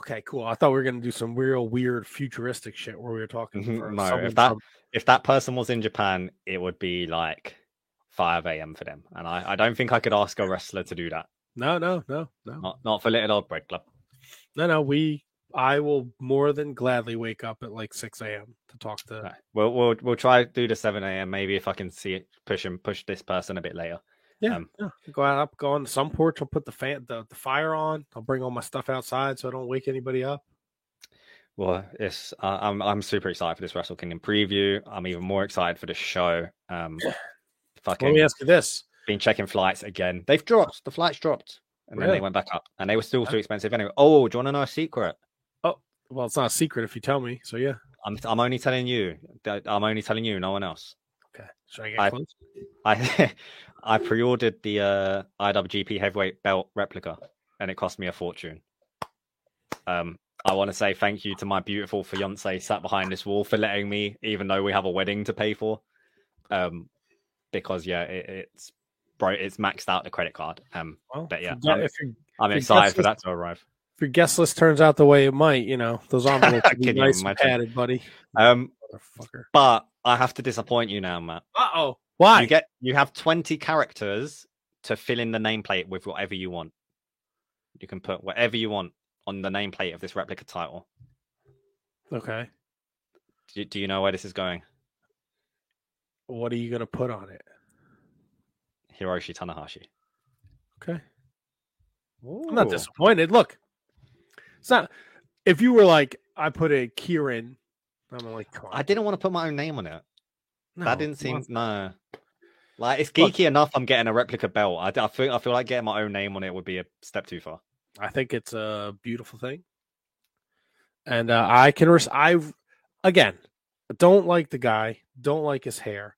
Okay, cool. I thought we were gonna do some real weird futuristic shit where we were talking. Mhm, for no, if that- from- If that person was in Japan, it would be like five a.m. for them, and I, I don't think I could ask a wrestler to do that. no, no, no, no, Not not for Little Old Bread Club. no, no. We, I will more than gladly wake up at like six a.m. to talk to. No. We'll we'll we'll try do the seven a.m. Maybe if I can see it push and push this person a bit later. Yeah, Um, yeah. Go out up, go on some porch. I'll put the fan, the, the fire on. I'll bring all my stuff outside so I don't wake anybody up. Well, it's uh, I'm I'm super excited for this Wrestle Kingdom preview. I'm even more excited for the show. Um, Let me ask you this: been checking flights again. They've dropped. The flights dropped, and then they went back up, and they were still too expensive anyway. Oh, do you want to know a secret? Well, it's not a secret if you tell me. So yeah. I'm I'm only telling you. I'm only telling you, no one else. Okay. Should I get I- close? I I pre-ordered the uh, IWGP Heavyweight Belt replica, and it cost me a fortune. Um, I want to say thank you to my beautiful fiance sat behind this wall for letting me, even though we have a wedding to pay for. Um, because yeah, it, it's bro, it's maxed out the credit card. Um, Well, but yeah, I'm, I'm excited for that to arrive. If your guest list turns out the way it might, you know, those envelopes will be you nice and padded, buddy. Um, Motherfucker. but I have to disappoint you now, Matt. Uh oh. Why? You get you have 20 characters to fill in the nameplate with whatever you want. You can put whatever you want on the nameplate of this replica title. okay. Do, do you know where this is going? What are you gonna put on it? Hiroshi Tanahashi. Okay. I'm not disappointed. Look, it's not. If you were like, I put a Ciaran, I'm like. I didn't want to put my own name on it. No, that didn't seem no. Like it's Look- geeky enough. I'm getting a replica belt. I, I feel I feel like getting my own name on it would be a step too far. I think it's a beautiful thing, and uh, I can. Res- I again don't like the guy, don't like his hair,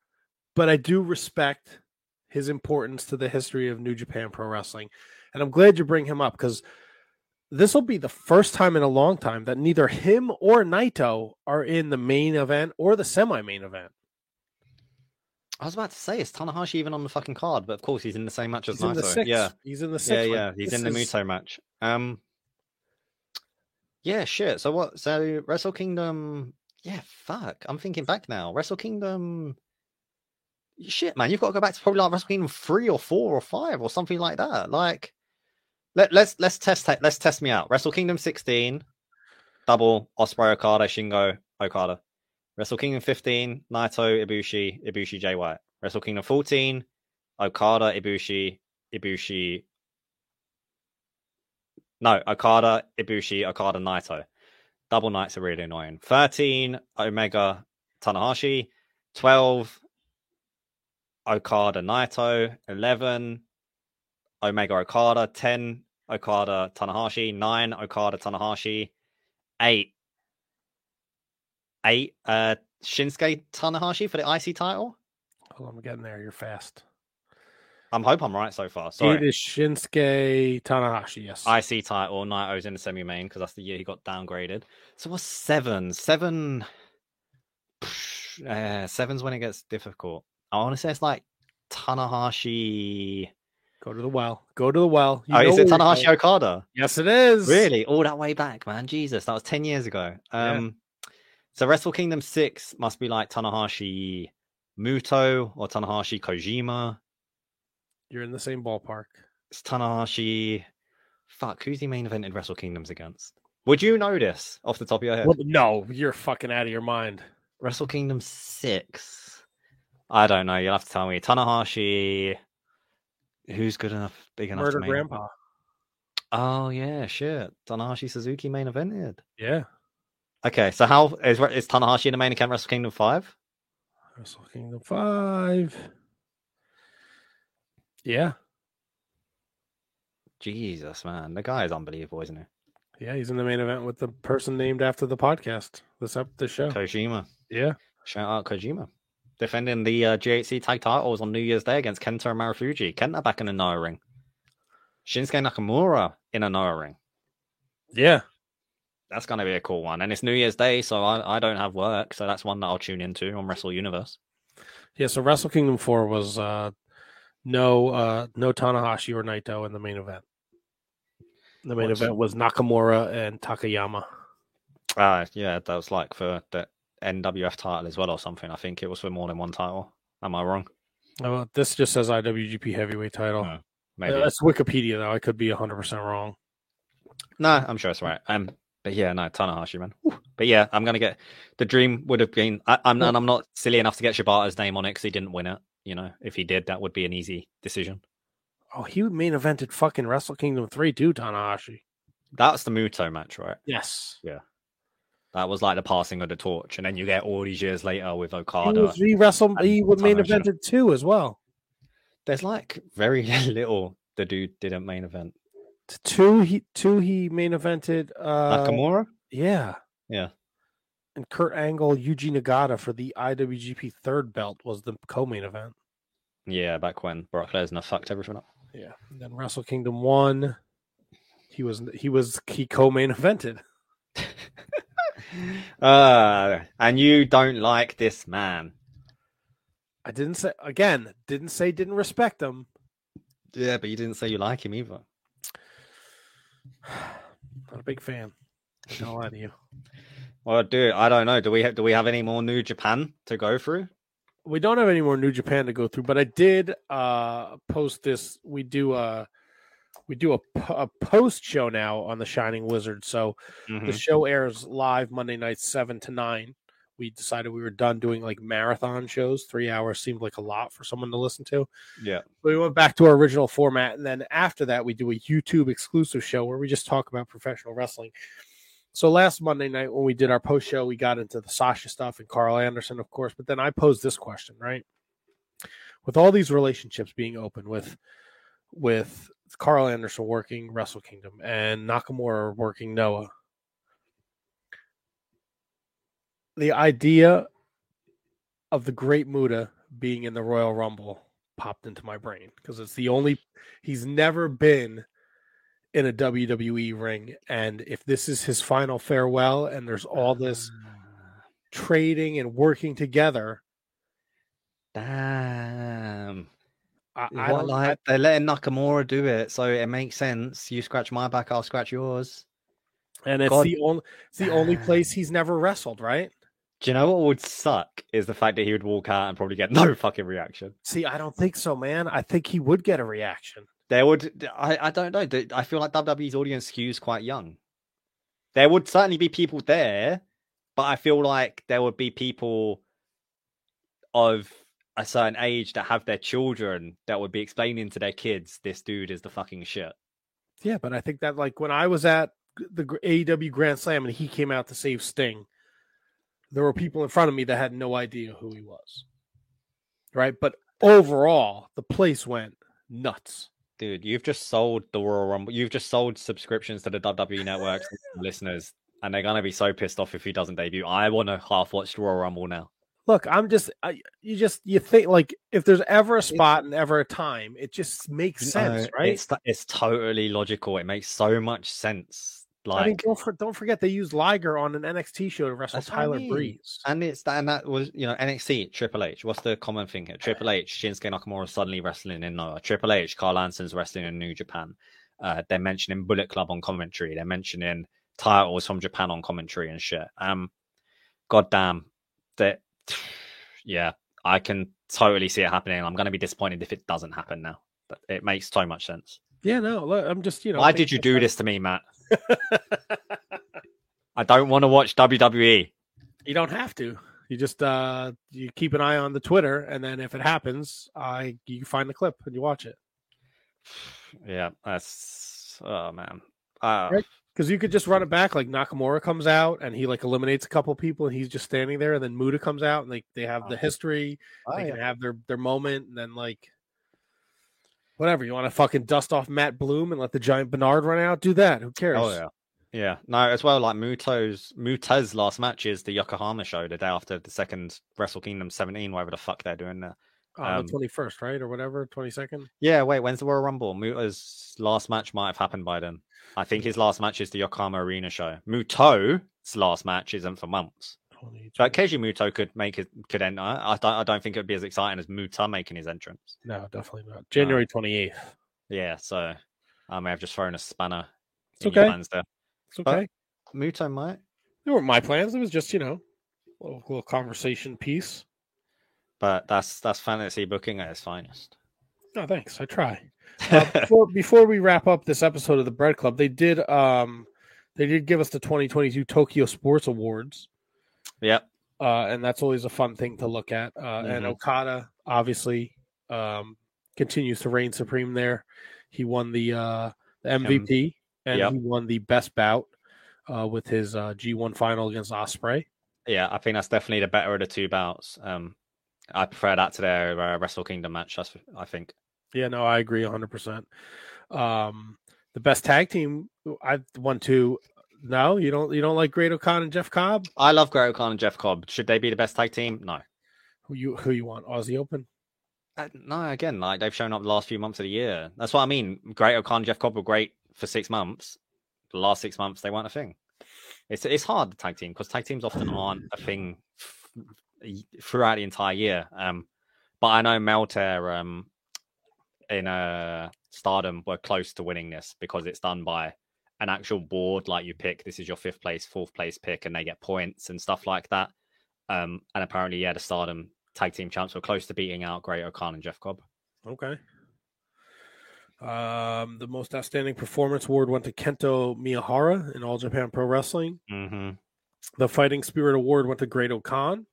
but I do respect his importance to the history of New Japan Pro Wrestling, and I'm glad you bring him up because this will be the first time in a long time that neither him or Naito are in the main event or the semi-main event. I was about to say, is Tanahashi even on the fucking card? But of course, he's in the same match as He's in the Naito. Yeah, he's in the yeah, yeah. He's this in the is- Muto match. Um, yeah, shit. So what? So Wrestle Kingdom. Yeah, fuck. I'm thinking back now. Wrestle Kingdom. Shit, man, you've got to go back to probably like Wrestle Kingdom three or four or five or something like that. Like, let let's let's test let's test me out. Wrestle Kingdom 16, double Ospreay Okada Shingo Okada. Wrestle Kingdom 15, Naito Ibushi Ibushi Jay White. Wrestle Kingdom 14, Okada Ibushi Ibushi no, Okada, Ibushi, Okada, Naito. Double nights are really annoying. 13, Omega, Tanahashi. 12, Okada, Naito. 11, Omega, Okada. 10, Okada, Tanahashi. 9, Okada, Tanahashi. 8, 8, uh, Shinsuke Tanahashi for the IC title. Hold on, I'm getting there. You're fast. I'm hope I'm right so far. Sorry. It is Shinsuke Tanahashi. Yes. IC title, Naito's in the semi main because that's the year he got downgraded. So what's seven? Seven. Uh, seven's when it gets difficult. I want to say it's like Tanahashi. Go to the well. Go to the well. You oh, is it Tanahashi. Okada? Yes, it is. Really? All that way back, man. Jesus, that was 10 years ago. Yeah. Um so Wrestle Kingdom 6 must be like Tanahashi Muto or Tanahashi Kojima. You're in the same ballpark. It's Tanahashi. Fuck, who's the main event in Wrestle Kingdoms against? Would you know this off the top of your head? What- no, you're fucking out of your mind. Wrestle Kingdom 6. I don't know. You'll have to tell me. Tanahashi. Who's good enough, big enough Murder Grandpa. Oh, yeah, shit. Tanahashi Suzuki main evented. Yeah. Okay, so how is, is Tanahashi in the main event Wrestle Kingdom 5? Wrestle Kingdom 5. Yeah. Jesus, man. The guy is unbelievable, isn't he? Yeah, he's in the main event with the person named after the podcast. This up the show. Kojima. Yeah. Shout out Kojima. Defending the uh, GHC tag titles on New Year's Day against Kenta and Marufuji. Kenta back in a Noah ring. Shinsuke Nakamura in a Noah ring. Yeah. That's going to be a cool one. And it's New Year's Day, so I, I don't have work. So that's one that I'll tune into on Wrestle Universe. Yeah, so Wrestle Kingdom 4 was uh no uh no Tanahashi or Naito in the main event. The main What's- event was Nakamura and Takayama. Uh, yeah, that was like for the NWF title as well or something. I think it was for more than one title. Am I wrong? Oh, this just says IWGP heavyweight title. Oh, Uh, Maybe. that's Wikipedia though. I could be 100% wrong. No, I'm sure it's right. Um, but yeah, no, Tanahashi, man. Whew. But yeah, I'm gonna get the dream would have been. I, I'm and I'm not silly enough to get Shibata's name on it because he didn't win it. You know, if he did, that would be an easy decision. Oh, he main evented fucking Wrestle Kingdom 3 too, Tanahashi. That's the Muto match, right? Yes. That was like the passing of the torch, and then you get all these years later with He, Okada. was, he wrestled he would main evented too as well. There's like very little the dude didn't main event. Two he two he main evented uh Nakamura. yeah. Yeah. And Kurt Angle, Yuji Nagata for the IWGP third belt was the co-main event. Yeah, back when Brock Lesnar fucked everything up. Yeah. And then Wrestle Kingdom one. He was he was he co-main evented. Uh, and you don't like this man. I didn't say again, didn't say didn't respect him. Yeah, but you didn't say you like him either. Not a big fan. Gonna lie to you. Well, do I don't know. Do we have do we have any more New Japan to go through? We don't have any more New Japan to go through, but I did uh post this. We do a we do a, a post show now on the Shining Wizard. So the Mhm. show airs live Monday nights seven to nine. We decided we were done doing like marathon shows. Three hours seemed like a lot for someone to listen to. Yeah. we went back to our original format and then after that we do a youtube exclusive show where we just talk about professional wrestling so last monday night when we did our post show we got into the sasha stuff and karl anderson of course but then i posed this question right with all these relationships being open with with karl anderson working wrestle kingdom and nakamura working noah the idea of the great muta being in the royal rumble popped into my brain because it's the only he's never been in a WWE ring and if this is his final farewell and there's all this ah. trading and working together Damn. I, I what like they're letting Nakamura do it, so it makes sense. You scratch my back, I'll scratch yours. and it's God. the only it's the only place he's never wrestled right Do you know what would suck is the fact that he would walk out and probably get no fucking reaction. see I don't think so man I think he would get a reaction There would, I, I don't know. I feel like WWE's audience skews quite young. There would certainly be people there, but I feel like there would be people of a certain age that have their children that would be explaining to their kids, "This dude is the fucking shit." yeah but I think that like when I was at the AEW Grand Slam and he came out to save Sting there were people in front of me that had no idea who he was right but overall the place went nuts Dude, you've just sold the Royal Rumble. You've just sold subscriptions to the WWE networks listeners, and they're gonna be so pissed off if he doesn't debut. I want to half watch the Royal Rumble now. Look i'm just I, you just you think like if there's ever a spot and ever a time it just makes sense No, right It's it's totally logical. It makes so much sense Like, I mean, don't, for, don't forget they used Liger on an NXT show to wrestle what I Tyler mean. Breeze. and it's that, and that was you know NXT Triple H. What's the common thing here? Triple H, Shinsuke Nakamura suddenly wrestling in Noah. Triple H, Karl Anderson's wrestling in New Japan. Uh, they're mentioning Bullet Club on commentary. They're mentioning titles from Japan on commentary and shit. Um, goddamn, that yeah, I can totally see it happening. I'm going to be disappointed if it doesn't happen now. But it makes so much sense. Yeah, no, look, I'm just you know. Why did you do this to me, Matt? I don't want to watch. WWE. You don't have to. You just uh you keep an eye on the Twitter, and then if it happens, I you find the clip and you watch it. Yeah, that's oh man. Uh, Right. Because you could just run it back, like Nakamura comes out and he like eliminates a couple people, and he's just standing there, and then Muta comes out, and they they have the history, oh, they yeah. can have their their moment, and then like whatever you want to fucking dust off Matt Bloom and let the giant Bernard run out, do that. Who cares? Oh yeah. Yeah. No, as well, like Muto's Muta's last match is the Yokohama show the day after the second Wrestle Kingdom 17, whatever the fuck they're doing there. On Um, the twenty first, right, or whatever, twenty second. Yeah, wait, when's the Royal Rumble? Muta's last match might have happened by then. I think his last match is the Yokohama Arena show. Muto's last match isn't for months. But Keiji Muto could make it could enter. I don't I don't think it'd be as exciting as Muta making his entrance. No, definitely not. January um, twenty eighth. Yeah, so I may have just thrown a spanner It's in your okay. plans there. It's okay. Muto might. They weren't my plans. It was just you know, a little, little conversation piece. But that's that's fantasy booking at its finest. No, thanks. I try. Uh, before before we wrap up this episode of the Bread Club, they did um they did give us the 2022 Tokyo Sports Awards, yep. uh, and that's always a fun thing to look at. Uh, And Mhm. Okada obviously um, continues to reign supreme there. He won the uh, the MVP and yep. he won the best bout uh, with his uh, G1 final against Ospreay. Yeah, I think that's definitely the better of the two bouts. Um, I prefer that to their uh, Wrestle Kingdom match. That's, I think. Yeah, no, I agree 100%. Um, the best tag team I won two. No, you don't. You don't like Great O'Khan and Jeff Cobb. I love Great O'Khan and Jeff Cobb. Should they be the best tag team? No. Who you who you want? Aussie Open. Uh, no, again, like they've shown up the last few months of the year. That's what I mean. Great O'Khan, Jeff Cobb were great for six months. The last six months, they weren't a thing. It's it's hard the tag team because tag teams often aren't a thing f- throughout the entire year. Um, but I know Melter um in uh Stardom were close to winning this because it's done by an actual board. Like you pick, this is your fifth place, fourth place pick, and they get points and stuff like that. Um, and apparently, yeah, the Stardom tag team champs were close to beating out Great O'Khan and Jeff Cobb. Okay. Um, the most outstanding performance award went to Kento Miyahara in All Japan Pro Wrestling. Mm-hmm. The Fighting Spirit Award went to Great O'Khan.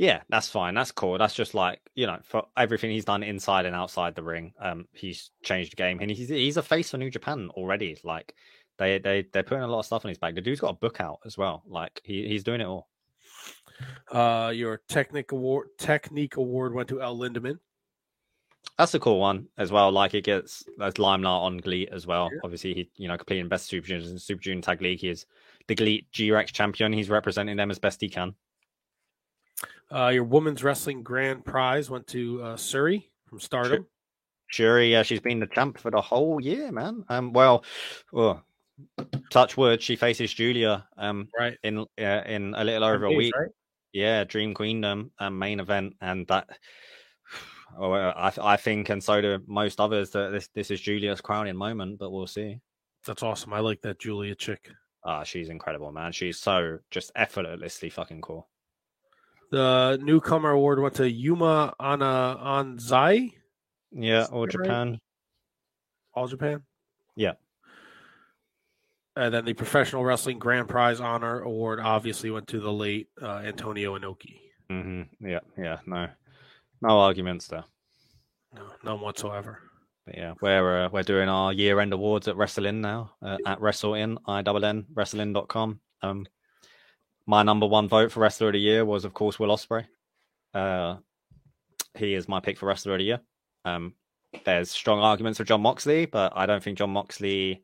Yeah, that's fine. That's cool. That's just like you know, for everything he's done inside and outside the ring, um, he's changed the game, and he's he's a face for New Japan already. Like they they they're putting a lot of stuff on his back. The dude's got a book out as well. Like he he's doing it all. Uh, your Technic Award Technique Award went to El Lindaman. That's a cool one as well. Like it gets that's limelight on GLEAT as well. Yeah. Obviously, he you know completing best Super Juniors and Super Junior Tag League. He is the GLEAT G Rex champion. He's representing them as best he can. Uh, your Women's Wrestling Grand Prize went to uh, Syuri from Stardom. Syuri, uh, she's been the champ for the whole year, man. Um, well, oh, touch wood, she faces Giulia um Right. in uh, in a little over a week. right? Yeah, Dream Queendom um, main event, and that. Oh, I I think, and so do most others, that this this is Giulia's crowning moment, but we'll see. That's awesome. I like that Julia chick. Ah, she's incredible, man. She's so just effortlessly fucking cool. The newcomer award went to Yuma Ana Anzai, Yeah, or that right? Japan. All Japan. Yeah. And then the Professional Wrestling Grand Prize Honor Award obviously went to the late uh, Antonio Inoki. hmm Yeah, yeah, no, no arguments there. No, none whatsoever. But yeah, we're uh, we're doing our year end awards at Wrestling now uh, at Wrestle In I double N Wrestling.com. Um, my number one vote for Wrestler of the Year was of course Will Ospreay. Uh, he is my pick for Wrestler of the Year. Um, there's strong arguments for Jon Moxley, but I don't think Jon Moxley.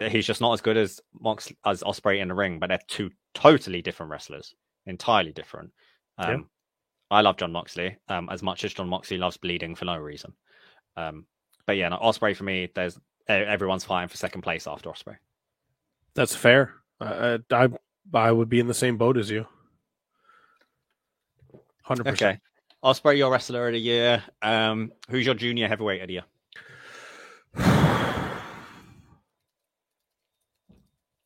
He's just not as good as Mox as Ospreay in the ring, but they're two totally different wrestlers, entirely different. Um, Yeah. I love Jon Moxley um, as much as Jon Moxley loves bleeding for no reason. Um, but yeah, no, Ospreay for me, there's everyone's fighting for second place after Ospreay. That's fair. I, I I would be in the same boat as you. Hundred percent. Okay. Ospreay, your wrestler of the year. Um, who's your junior heavyweight of the year?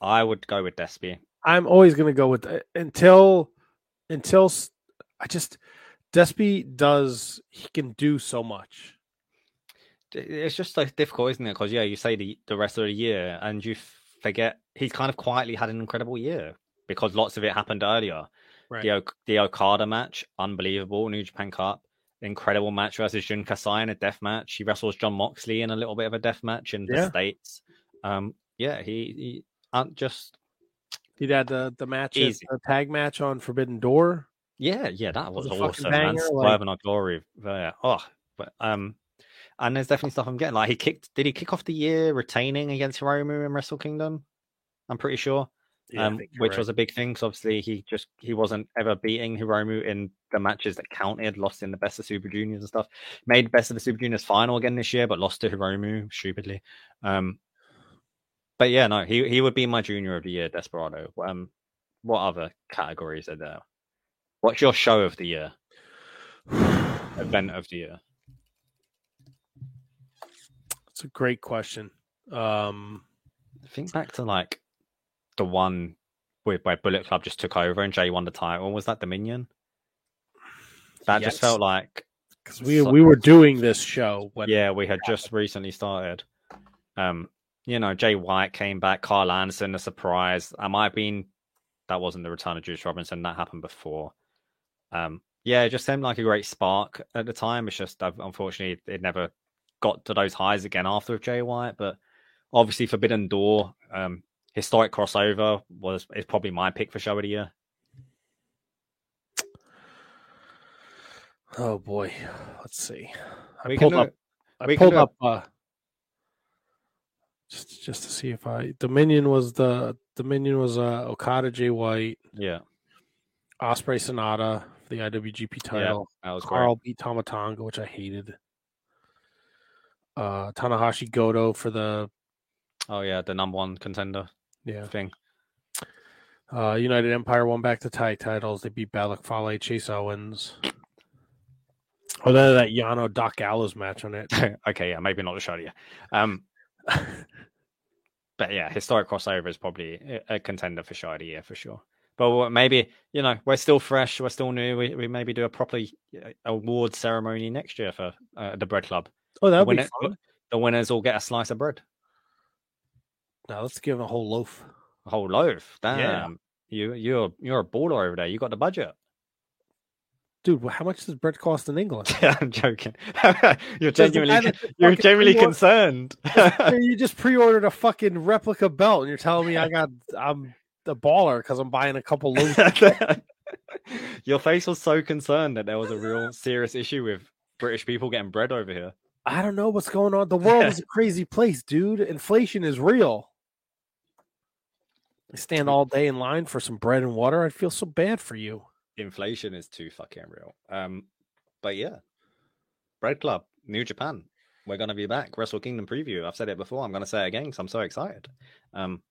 I would go with Despy. I'm always going to go with until until I just Despy does he can do so much. It's just like difficult, isn't it? Because yeah, you say the the rest of the year, and you forget he's kind of quietly had an incredible year because lots of it happened earlier. Right. The the Okada match, unbelievable. New Japan Cup, incredible match versus Jun Kasai in a death match. He wrestles Jon Moxley in a little bit of a death match in the states. Um, yeah, he, he uh, just He had the the match, at- the tag match on Forbidden Door. Yeah, yeah, that was was awesome, banger, Swerve like- and glory there. Oh, but um, and there's definitely stuff I'm getting. Like he kicked, did he kick off the year retaining against Hiromu in Wrestle Kingdom? I'm pretty sure, Yeah, um, which right. was a big thing. So obviously he just he wasn't ever beating Hiromu in the matches that counted. Lost in the Best of Super Juniors and stuff. Made Best of the Super Juniors final again this year, but lost to Hiromu stupidly. Um, but yeah, no, he he would be my junior of the year, Desperado. Um, what other categories are there? What's your show of the year? Event of the year? It's a great question. Um, Think back to like the one with where Bullet Club just took over and Jay won the title. Was that Dominion? That Yes. just felt like because we we were doing this show when yeah, we had just recently started. Um, you know, Jay White came back, Karl Anderson, a surprise. I might have been that wasn't the return of Juice Robinson, that happened before. Um, yeah, it just seemed like a great spark at the time. It's just unfortunately it never got to those highs again after Jay White, but obviously Forbidden Door, um, historic crossover was is probably my pick for show of the year. Oh boy, let's see. I We pulled up. I pulled up uh, just just to see if I Dominion was the Dominion was uh, Okada Jay White, Yeah, Ospreay Sanada for the IWGP title. that was Karl beat Tama Tonga, which I hated. Uh, Tanahashi Goto for the. Oh yeah, the number one contender yeah. thing. Uh, United Empire won back to tag titles. They beat Bad Luck Fale, Chase Owens. Oh, then that Yano Doc Gallows match on it. okay, yeah, maybe not the of the year. Um, but yeah, historic crossover is probably a- a contender for the year for sure. But maybe you know we're still fresh, we're still new. We, we maybe do a proper uh, award ceremony next year for uh, the Bread Club. Oh, that would be fun. the winners all get a slice of bread, Now let's give him a whole loaf. a whole loaf. Damn, Yeah. you you're you're a baller over there. You got the budget. Dude, how much does bread cost in England? Yeah, I'm joking. you're genuinely guy that just you're genuinely concerned. you just pre-ordered a fucking replica belt, and you're telling me I got I'm the baller because I'm buying a couple loaves. Your face was so concerned that there was a real serious issue with British people getting bread over here. I don't know what's going on. The world is a crazy place, dude. Inflation is real. I stand all day in line for some bread and water. I'd feel so bad for you. Inflation is too fucking real. Um, but yeah, Bread Club, New Japan. We're gonna be back. Wrestle Kingdom preview. I've said it before. I'm gonna say it again because I'm so excited. Um,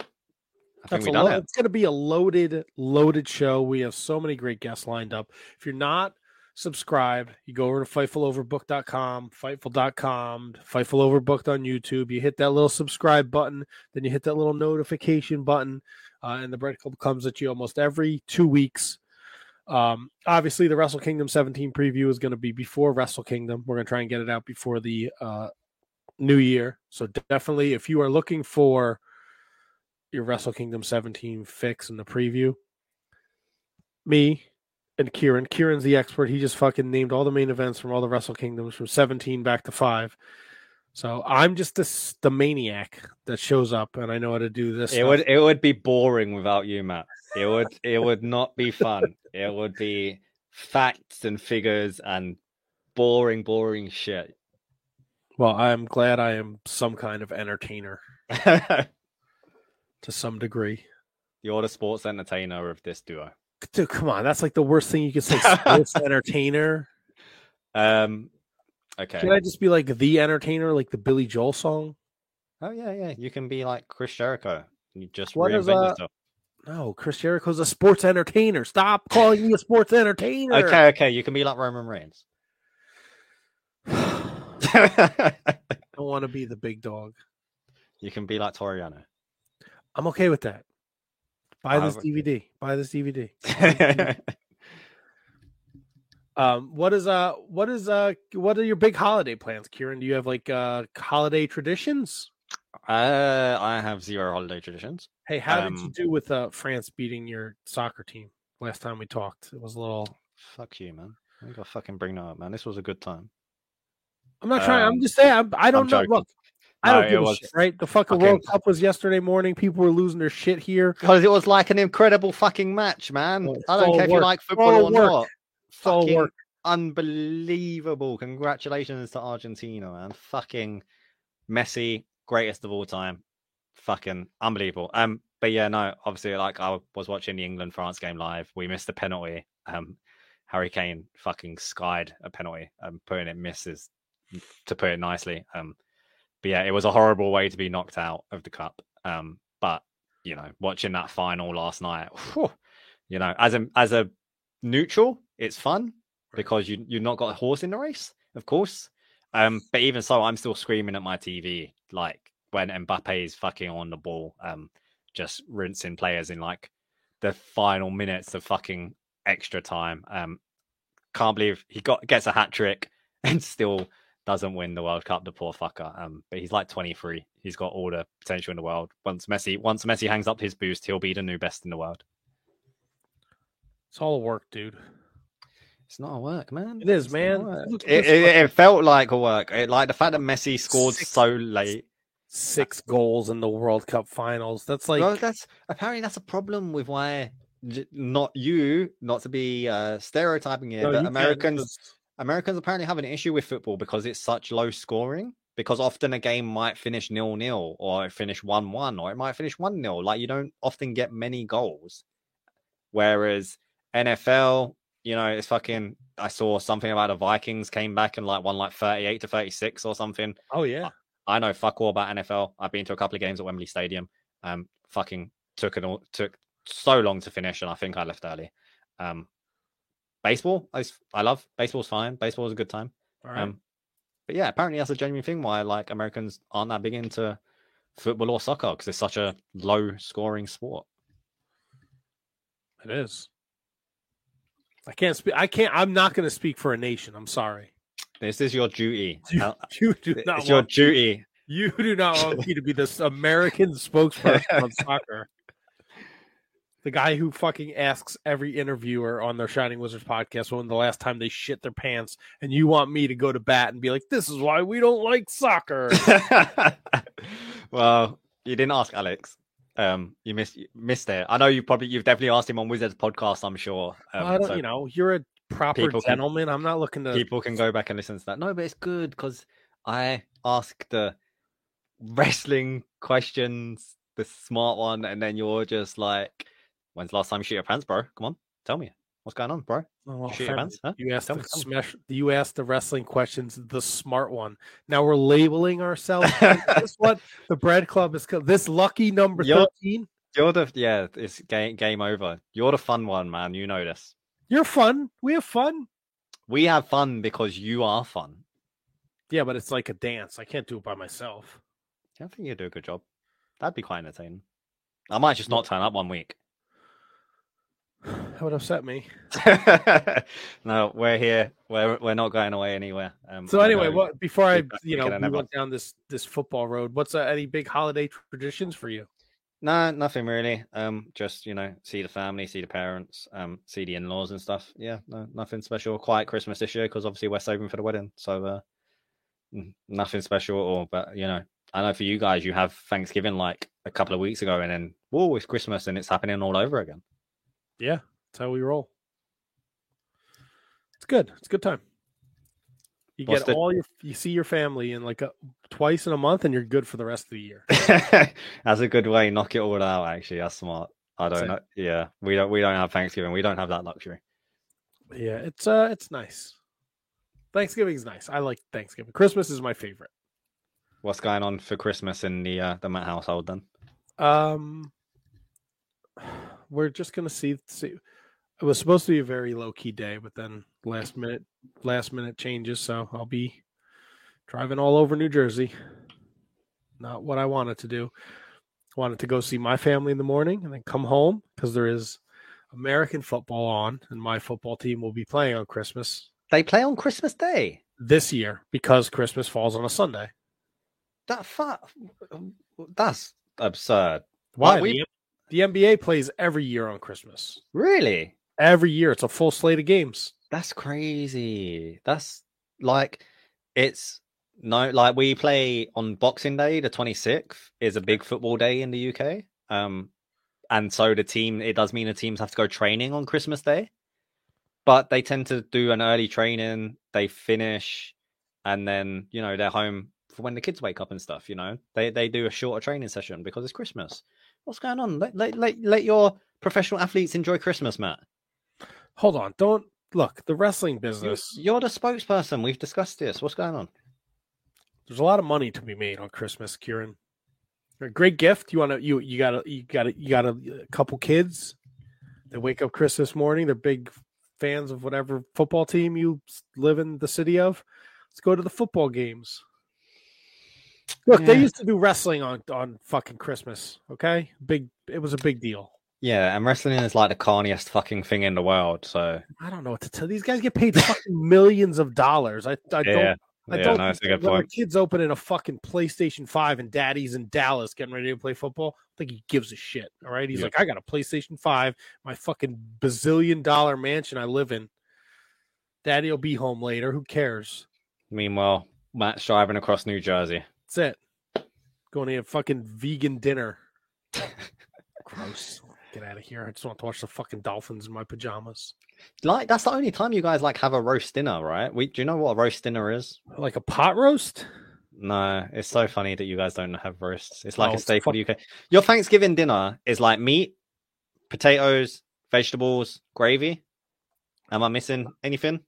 I That's we a done lo- it. it's going to be a loaded, loaded show. We have so many great guests lined up. If you're not subscribed, you go over to FightfulOverbook.com, Fightful.com, Fightful Overbooked on YouTube. You hit that little subscribe button, then you hit that little notification button, uh, and the Bread comes at you almost every two weeks. Um, obviously, the Wrestle Kingdom 17 preview is going to be before Wrestle Kingdom. We're going to try and get it out before the uh, new year. So definitely, if you are looking for your Wrestle Kingdom 17 fix in the preview. Me and Ciaran. Ciaran's the expert. He just fucking named all the main events from all the Wrestle Kingdoms from 17 back to 5. So I'm just this, the maniac that shows up and I know how to do this. It stuff. would it would be boring without you, Matt. It would it would not be fun. it would be facts and figures and boring, boring shit. Well, I'm glad I am some kind of entertainer to some degree. You're the sports entertainer of this duo. Dude, come on. That's like the worst thing you could say. Sports entertainer. Um, okay. Can I just be like the entertainer, like the Billy Joel song? Oh yeah, yeah. You can be like Chris Jericho. You just What is, reinvent uh, yourself. No, Chris Jericho's a sports entertainer. Stop calling me a sports entertainer. Okay, okay. You can be like Roman Reigns. I don't want to be the big dog. you can be like Toru Yano. I'm okay with that. Buy this DVD. Buy this DVD. Um, what is uh what is uh what are your big holiday plans, Ciaran? Do you have like uh holiday traditions? uh, I have zero holiday traditions. Hey, how did you Um, do with uh France beating your soccer team last time we talked? It was a little Fuck you, man. I gotta fucking bring that up, man. This was a good time. I'm not trying. I'm Um, just saying. I'm, I don't know. joking. Look, I don't it give a was shit. Right? The fucking fucking- World Cup was yesterday morning. People were losing their shit here. Because it was like an incredible fucking match, man. Well, I don't care if you like football all or work. not. All Fucking work. unbelievable. Congratulations to Argentina, man. Fucking Messi, greatest of all time. Fucking unbelievable. Um, but yeah, no, obviously, like I was watching the England France game live. We missed a penalty. Um, Harry Kane fucking skied a penalty. Um, putting it misses, to put it nicely. Um, but yeah, it was a horrible way to be knocked out of the cup. Um, but you know, watching that final last night, whew, you know, as a as a neutral, it's fun because you you've not got a horse in the race, of course. Um, but even so, I'm still screaming at my TV like when Mbappe is fucking on the ball, um, just rinsing players in like the final minutes of fucking extra time. Um, can't believe he got gets a hat trick and still doesn't win the World Cup. The poor fucker. Um, but he's like 23. He's got all the potential in the world. Once Messi, once Messi hangs up his boost, he'll be the new best in the world. It's all work, dude. It's not a work, man. It is, It's man. a work. Look at It, it, it felt like a work. It, like the fact that Messi scored Six- so late. Six goals in the World Cup finals. That's like well, that's apparently that's a problem with why not you, not to be uh, stereotyping it, No, you but can't Americans just- Americans apparently have an issue with football because it's such low scoring. Because often a game might finish nil nil, or it finish one one, or it might finish one 0 Like you don't often get many goals. Whereas NFL, you know, it's fucking. I saw something about the Vikings came back and like won like thirty eight to thirty six or something. Oh yeah. I know fuck all about NFL. I've been to a couple of games at Wembley Stadium. Um, fucking took it all took so long to finish, and I think I left early. Um, baseball, I, I love baseball's fine. Baseball is a good time. Right. Um, but yeah, apparently that's a genuine thing why like Americans aren't that big into football or soccer because it's such a low scoring sport. It is. I can't speak. I can't. I'm not going to speak for a nation. I'm sorry. This is your duty. You, you do not it's your duty. You do not want me to be this American spokesperson on soccer. The guy who fucking asks every interviewer on their Shining Wizards podcast when the last time they shit their pants, and you want me to go to bat and be like, "This is why we don't like soccer." well, you didn't ask Alex. Um, you missed you missed it. I know you probably you've definitely asked him on Wizards podcast. I'm sure. Um, I don't, so you know, you're a proper people can- gentleman. I'm not looking to. people can go back and listen to that. No, but it's good because I ask the wrestling questions, the smart one, and then you're just like, "When's the last time you shit your pants, bro? Come on, tell me what's going on, bro." Oh, Shit your pants, huh? You asked Tell the me, tell me. smash. You asked the wrestling questions. The smart one. Now we're labeling ourselves. this what the bread club is. called. This lucky number You're- thirteen. You're the yeah, it's game game over. You're the fun one, man. You know this. You're fun. We have fun. We have fun because you are fun. Yeah, but it's like a dance. I can't do it by myself. I think you do a good job. That'd be quite entertaining. I might just not turn up one week. That would upset me. no, we're here. We're we're not going away anywhere. Um, So anyway, what before I, you know, we went down this this football road. What's uh, any big holiday traditions for you? No, nothing really. Um, just you know, see the family, see the parents, um, see the in-laws and stuff. Yeah, no, nothing special. Quiet Christmas this year because obviously we're saving for the wedding, so uh, nothing special at all. But you know, I know for you guys, you have Thanksgiving like a couple of weeks ago, and then whoa, it's Christmas and it's happening all over again. Yeah, that's how we roll. It's good. It's a good time. You get the- all your you see your family in like a twice in a month, and you're good for the rest of the year. That's a good way. Knock it all out. Actually, that's smart. I don't know. Yeah, we don't. We don't have Thanksgiving. We don't have that luxury. Yeah, it's uh, it's nice. Thanksgiving's nice. I like Thanksgiving. Christmas is my favorite. What's going on for Christmas in the uh, the Matt household then? Um, we're just gonna see. See, it was supposed to be a very low key day, but then last minute, last minute changes. So I'll be driving all over New Jersey. Not what I wanted to do. I Wanted to go see my family in the morning and then come home because there is American football on, and my football team will be playing on Christmas They play on Christmas Day. this year because Christmas falls on a Sunday. That fa- That's absurd. Why? Like, we- the, NBA plays every year on Christmas. Really? Every year, it's a full slate of games. That's crazy. That's like it's no like we play on Boxing Day, the 26th is a big football day in the UK. Um and so the team it does mean the teams have to go training on Christmas Day. But they tend to do an early training, they finish and then, you know, they're home for when the kids wake up and stuff, you know. They they do a shorter training session because it's Christmas. What's going on? Let let let, let your professional athletes enjoy Christmas, Matt. Hold on, don't look the wrestling business. you're the spokesperson. We've discussed this. What's going on? There's a lot of money to be made on Christmas, Ciaran. A great gift. You want to you you got to you got to you got a, a uh, couple kids. They wake up Christmas morning. They're big fans of whatever football team you live in the city of. Let's go to the football games. Look, they used to do wrestling on on fucking Christmas. Okay, big. It was a big deal. Yeah, and wrestling is like the carniest fucking thing in the world. So I don't know what to tell. These guys get paid fucking millions of dollars. I, I yeah, don't. I yeah, don't. no, it's a good when point. kids opening a fucking PlayStation Five and Daddy's in Dallas getting ready to play football, I think he gives a shit. All right, he's Yeah. like, I got a PlayStation Five, my fucking bazillion dollar mansion I live in. Daddy will be home later. Who cares? Meanwhile, Matt's driving across New Jersey. That's it. Going to a fucking vegan dinner. Gross. Get out of here. I just want to watch the fucking dolphins in my pajamas. Like that's the only time you guys like have a roast dinner, right? We do you know what a roast dinner is? Like a pot roast? No, it's so funny that you guys don't have roasts. It's like Oh, a staple UK. Your Thanksgiving dinner is like meat, potatoes, vegetables, gravy. Am I missing anything?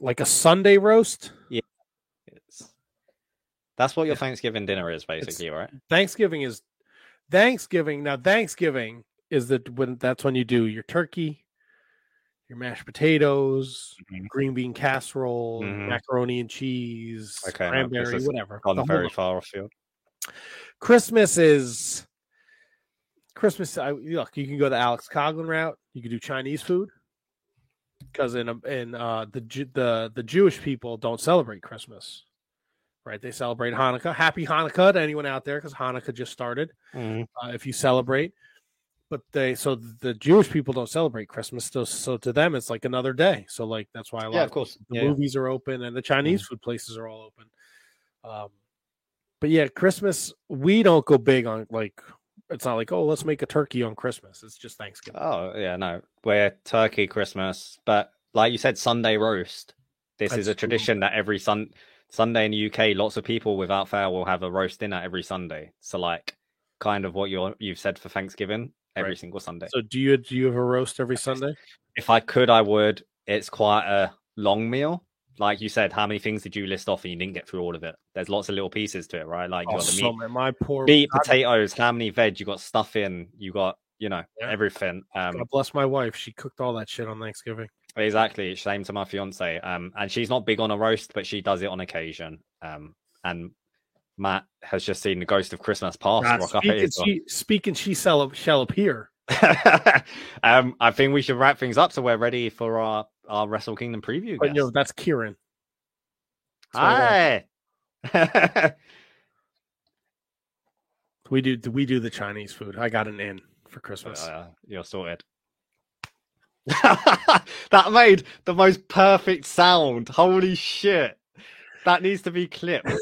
Like a Sunday roast? It's... That's what your. Thanksgiving dinner is, basically, right? Thanksgiving is Thanksgiving. Now Thanksgiving is that when that's when you do your turkey, your mashed potatoes, Mhm. green bean casserole, Mhm. macaroni and cheese, Okay, no, cranberry, has whatever. Gone the very far afield. Christmas is Christmas. I, look, you can go the Alex Coughlin route. You can do Chinese food because in a- in uh, the the the Jewish people don't celebrate Christmas, right? They celebrate Hanukkah. Happy Hanukkah to anyone out there because Hanukkah just started. Mhm. uh, if you celebrate. But they so the Jewish people don't celebrate Christmas, so so to them it's like another day. So like that's why a lot Yeah, of of course. the Yeah, movies are open and the Chinese food places are all open. Um, but yeah, Christmas we don't go big on like it's not like oh let's make a turkey on Christmas. It's just Thanksgiving. Oh yeah, no, we're turkey Christmas, but like you said, Sunday roast. This is That's a true. tradition that every sun Sunday in the UK, lots of people without fail will have a roast dinner every Sunday. So like, kind of what you're you've said for Thanksgiving every Right. single Sunday. So do you do you have a roast every Sunday? If I could, I would. It's quite a long meal. Like you said, how many things did you list off and you didn't get through all of it? There's lots of little pieces to it, right? Like you Oh, got the meat, my poor meat, potatoes, how many veg, you got stuff in, you got, you know, Yeah. everything. Um God bless my wife. She cooked all that shit on Thanksgiving. Exactly. Same to my fiance. Um, and she's not big on a roast, but she does it on occasion. Um, and Matt has just seen the Ghost of Christmas Past God, rock up at speaking, his door. she, speaking, she shall, shall appear. um, I think we should wrap things up so we're ready for our our Wrestle Kingdom preview. But guest. no, that's Ciaran. That's. Hi. We do we do the Chinese food. I got an in for Christmas. Uh, you're sorted. that made the most perfect sound. Holy shit. That needs to be clipped.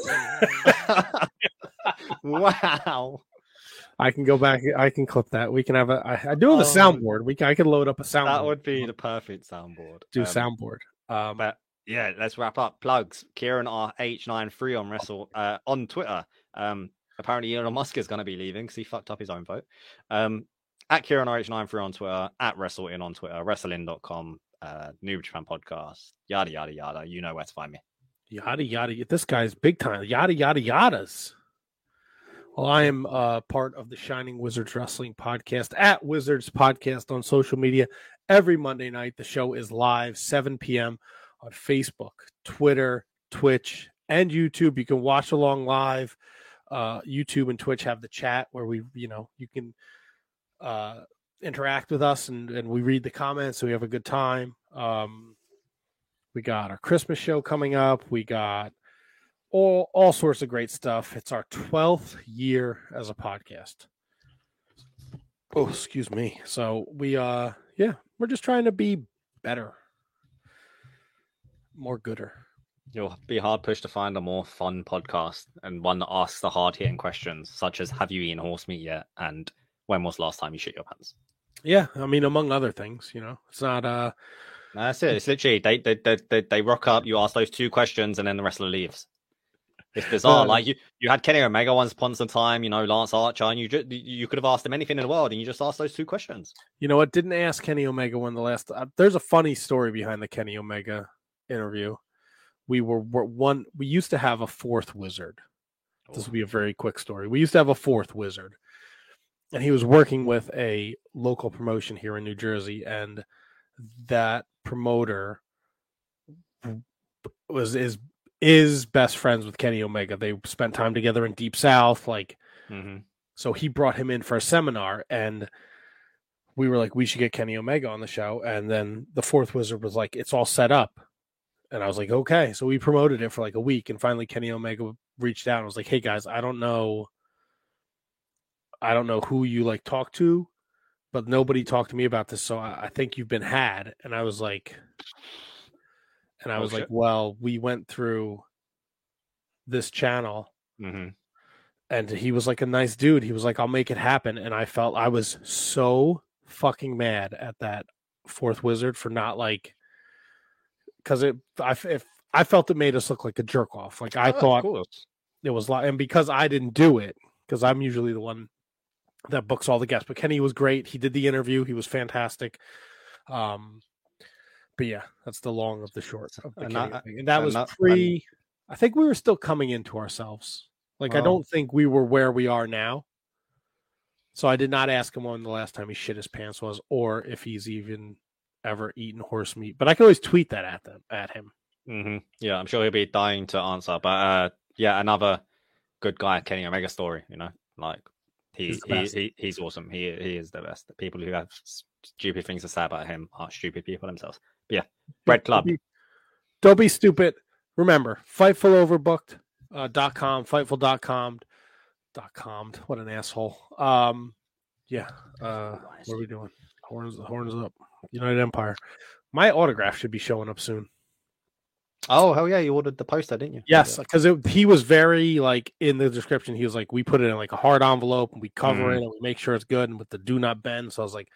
wow. I can go back. I can clip that. We can have a. I, I do have a Oh. soundboard. We can, I could load up a soundboard. That would be the perfect soundboard. do Um, soundboard. Um, But yeah, let's wrap up. Plugs. Ciaran RH93 on Wrestle uh, on Twitter. Um, apparently Elon Musk is going to be leaving because he fucked up his own vote. Um, at Ciaran RH93 on Twitter, at WrestleIn on Twitter, wrestling.com, uh, New Japan Podcast, yada, yada, yada. You know where to find me. Yada yada. This guy's big time. Yada yada yadas. Well, I am uh, part of the Shining Wizards Wrestling Podcast at Wizards Podcast on social media. Every Monday night, the show is live, 7 p.m. on Facebook, Twitter, Twitch, and YouTube. You can watch along live. Uh, YouTube and Twitch have the chat where we, you know, you can uh, interact with us and, and we read the comments. So we have a good time. Um, we got our Christmas show coming up. We got all all sorts of great stuff. It's our 12th year as a podcast. Oh, excuse me. So we uh yeah, we're just trying to be better. More gooder. You'll be hard pushed to find a more fun podcast and one that asks the hard hitting questions, such as Have you eaten horse meat yet? And when was last time you shit your pants? Yeah, I mean, among other things, you know, it's not uh That's it. It's literally they they they they, they rock up, you ask those two questions, and then the wrestler leaves. It's bizarre. Um, like you, you had Kenny Omega once upon some time, you know, Lance Archer, and you just you could have asked him anything in the world, and you just asked those two questions. You know what? Didn't ask Kenny Omega when the last. Uh, there's a funny story behind the Kenny Omega interview. We were, were one. We used to have a fourth wizard. This will be a very quick story. We used to have a fourth wizard, and he was working with a local promotion here in New Jersey, and that promoter was is is best friends with Kenny Omega. They spent time together in Deep South, like Mm-hmm. so he brought him in for a seminar and we were like, we should get Kenny Omega on the show. And then the fourth wizard was like, it's all set up. And I was like, okay. So we promoted it for like a week. And finally Kenny Omega reached out and was like, hey guys, I don't know. I don't know who you like talk to, but nobody talked to me about this. So I, I think you've been had. And I was like, and I Oh, was like, well, we went through this channel Mm-hmm. and he was like a nice dude. He was like, "I'll make it happen," and I felt I was so fucking mad at that fourth wizard for not like because it I if I felt it made us look like a jerk off. Like I thought it was like, and because I didn't do it because I'm usually the one that books all the guests. But Kenny was great. He did the interview. He was fantastic. Um, but yeah, that's the long of the short of the And Kenny that- thing. And that and was that- pre. I think we were still coming into ourselves. Like I Oh. don't think we were where we are now. So I did not ask him when the last time he shit his pants was, or if he's even ever eaten horse meat. But I can always tweet that at them at him. hmm Yeah, I'm sure he'll be dying to answer. But uh, yeah, another good guy, Kenny Omega story. You know, like He's he, he he's awesome. He he is the best. The people who have stupid things to say about him are stupid people themselves. But yeah, Bread Club. Don't be, stupid. Remember, Fightful Overbooked uh, dot com, Fightful.com, dot com, dot com. What an asshole. Um, yeah. Uh, what are we doing? Horns, horns up. United Empire. My autograph should be showing up soon. Oh hell yeah, you ordered the poster, didn't you? Yes, because he was very like in the description. He was like, we put it in like a hard envelope and we cover Mhm. it and we make sure it's good and with the do not bend. So I was like,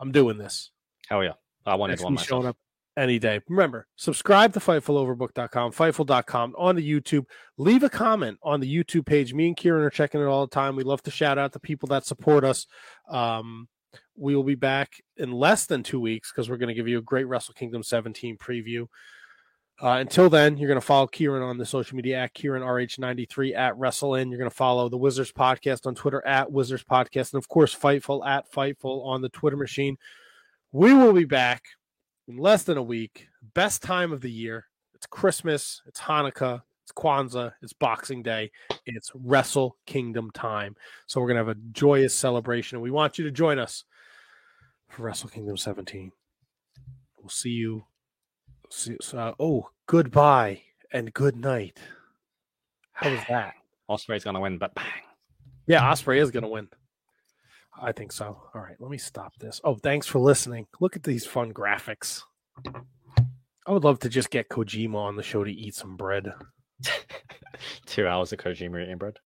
I'm doing this. Hell yeah. I wanted one be showing up any day. Remember, subscribe to FightfulOverbook.com, Fightful.com on the YouTube. Leave a comment on the YouTube page. Me and Ciaran are checking it all the time. We love to shout out the people that support us. Um, we will be back in less than two weeks because we're going to give you a great Wrestle Kingdom 17 preview. Uh, until then, you're going to follow Ciaran on the social media at Kieran RH93 at WrestleIn. You're going to follow the Wizards Podcast on Twitter at Wizards Podcast. And of course, Fightful at Fightful on the Twitter machine. We will be back in less than a week. Best time of the year. It's Christmas, it's Hanukkah, it's Kwanzaa, it's Boxing Day, it's Wrestle Kingdom time. So we're going to have a joyous celebration. And we want you to join us for Wrestle Kingdom 17. We'll see you. Uh, oh, goodbye and good night. How was that? Ospreay's gonna win, but bang. Yeah, Osprey is going to win. I think so. All right, let me stop this. Oh, thanks for listening. Look at these fun graphics. I would love to just get Kojima on the show to eat some bread. Two hours of Kojima eating bread.